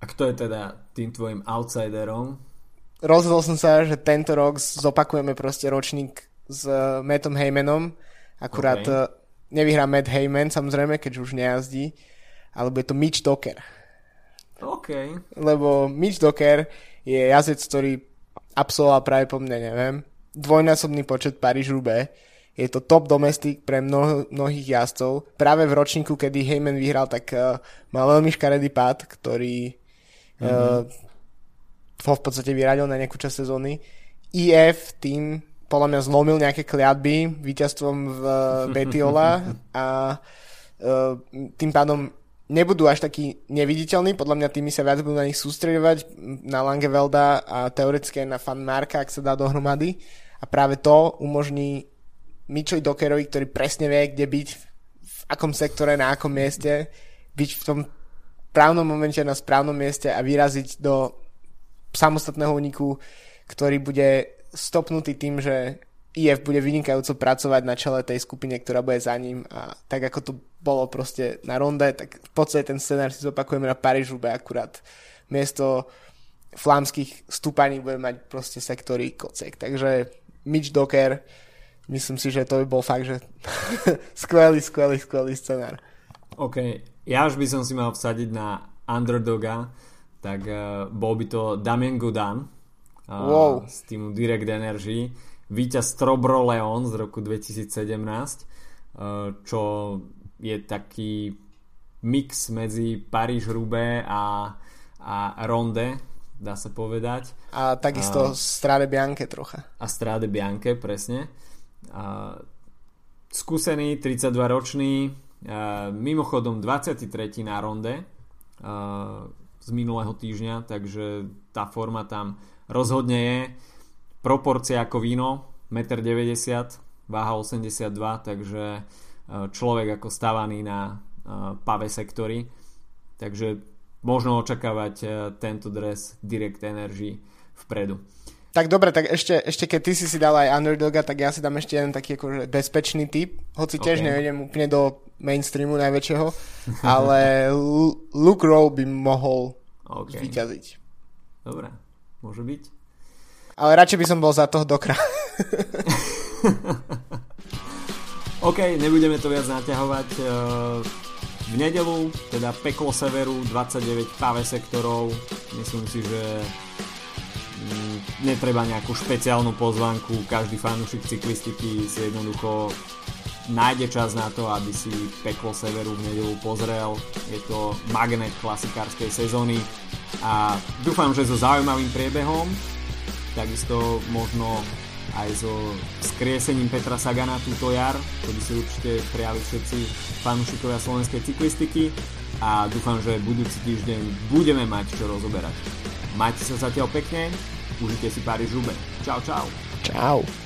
A kto je teda tým tvojim outsiderom? Rozhodol som sa, že tento rok zopakujeme proste ročník s uh, Mattom Heymanom. Akurát okay. uh, nevyhrá Matt Heyman, samozrejme, keďže už nejazdí, ale bude to Mitch Docker. OK. Lebo Mitch Docker je jazdec, ktorý absolvoval práve po mne, neviem, dvojnásobný počet Paríž-Roubaix. Je to top domestik pre mnoho, mnohých jazdcov. Práve v ročníku, kedy Heyman vyhral, tak uh, mal veľmi škaredý pád, ktorý mm-hmm. ho v podstate vyradil na nejakú časť sezóny. IF tým podľa mňa zlomil nejaké kliatby víťazstvom v uh, Betiola a uh, tým pádom nebudú až takí neviditeľní, podľa mňa tými sa viac budú na nich sústredovať, na Langevelda a teoreticky aj na Fan Marka, ak sa dá dohromady. A práve to umožní Mitchelli Dockerovi, ktorý presne vie, kde byť, v akom sektore, na akom mieste, byť v tom správnom momente na správnom mieste a vyraziť do samostatného úniku, ktorý bude stopnutý tým, že IF bude vynikajúco pracovať na čele tej skupine, ktorá bude za ním a tak ako to bolo proste na ronde, tak v podstate ten scenár si zopakujeme na Parížu, akurát miesto flámskych stúpaní bude mať proste sektory kocek. Takže Mitch Docker, myslím si, že to by bol fakt, že skvelý, skvelý, skvelý scenár. OK, ja už by som si mal vsadiť na underdoga, tak uh, bol by to Damien Gudan uh, wow. z týmu Direct Energy, víťaz Strobro Leon z roku 2017, uh, čo je taký mix medzi Paríž Roubaix a, a Ronde, dá sa povedať. A takisto a, Strade Bianche trocha. A Strade Bianche, presne. A, skúsený, 32 ročný, a, mimochodom 23. na ronde a, z minulého týždňa, takže tá forma tam rozhodne je. Proporcia ako víno, 1,90 m, váha 82, takže človek ako stavaný na pave sektory. Takže možno očakávať tento dres Direct Energy vpredu. Tak dobre, tak ešte, ešte keď ty si si dal aj underdoga, tak ja si dám ešte jeden taký akože bezpečný typ, hoci tiež okay. nevedem úplne do mainstreamu najväčšieho, ale Luke Rowe by mohol okay. vyťaziť. Dobre, môže byť. Ale radšej by som bol za toho dokra. OK, nebudeme to viac naťahovať. Uh v nedelu, teda peklo severu, 29 pave sektorov. Myslím si, že netreba nejakú špeciálnu pozvanku, každý fanúšik cyklistiky si jednoducho nájde čas na to, aby si peklo severu v nedelu pozrel. Je to magnet klasikárskej sezóny a dúfam, že so zaujímavým priebehom, takisto možno aj so skriesením Petra Sagana túto jar, to by si určite prijali všetci fanúšikovia slovenskej cyklistiky a dúfam, že budúci týždeň budeme mať čo rozoberať. Majte sa zatiaľ pekne, Użyte Sybary Żumę. Tchau, tchau, tchau.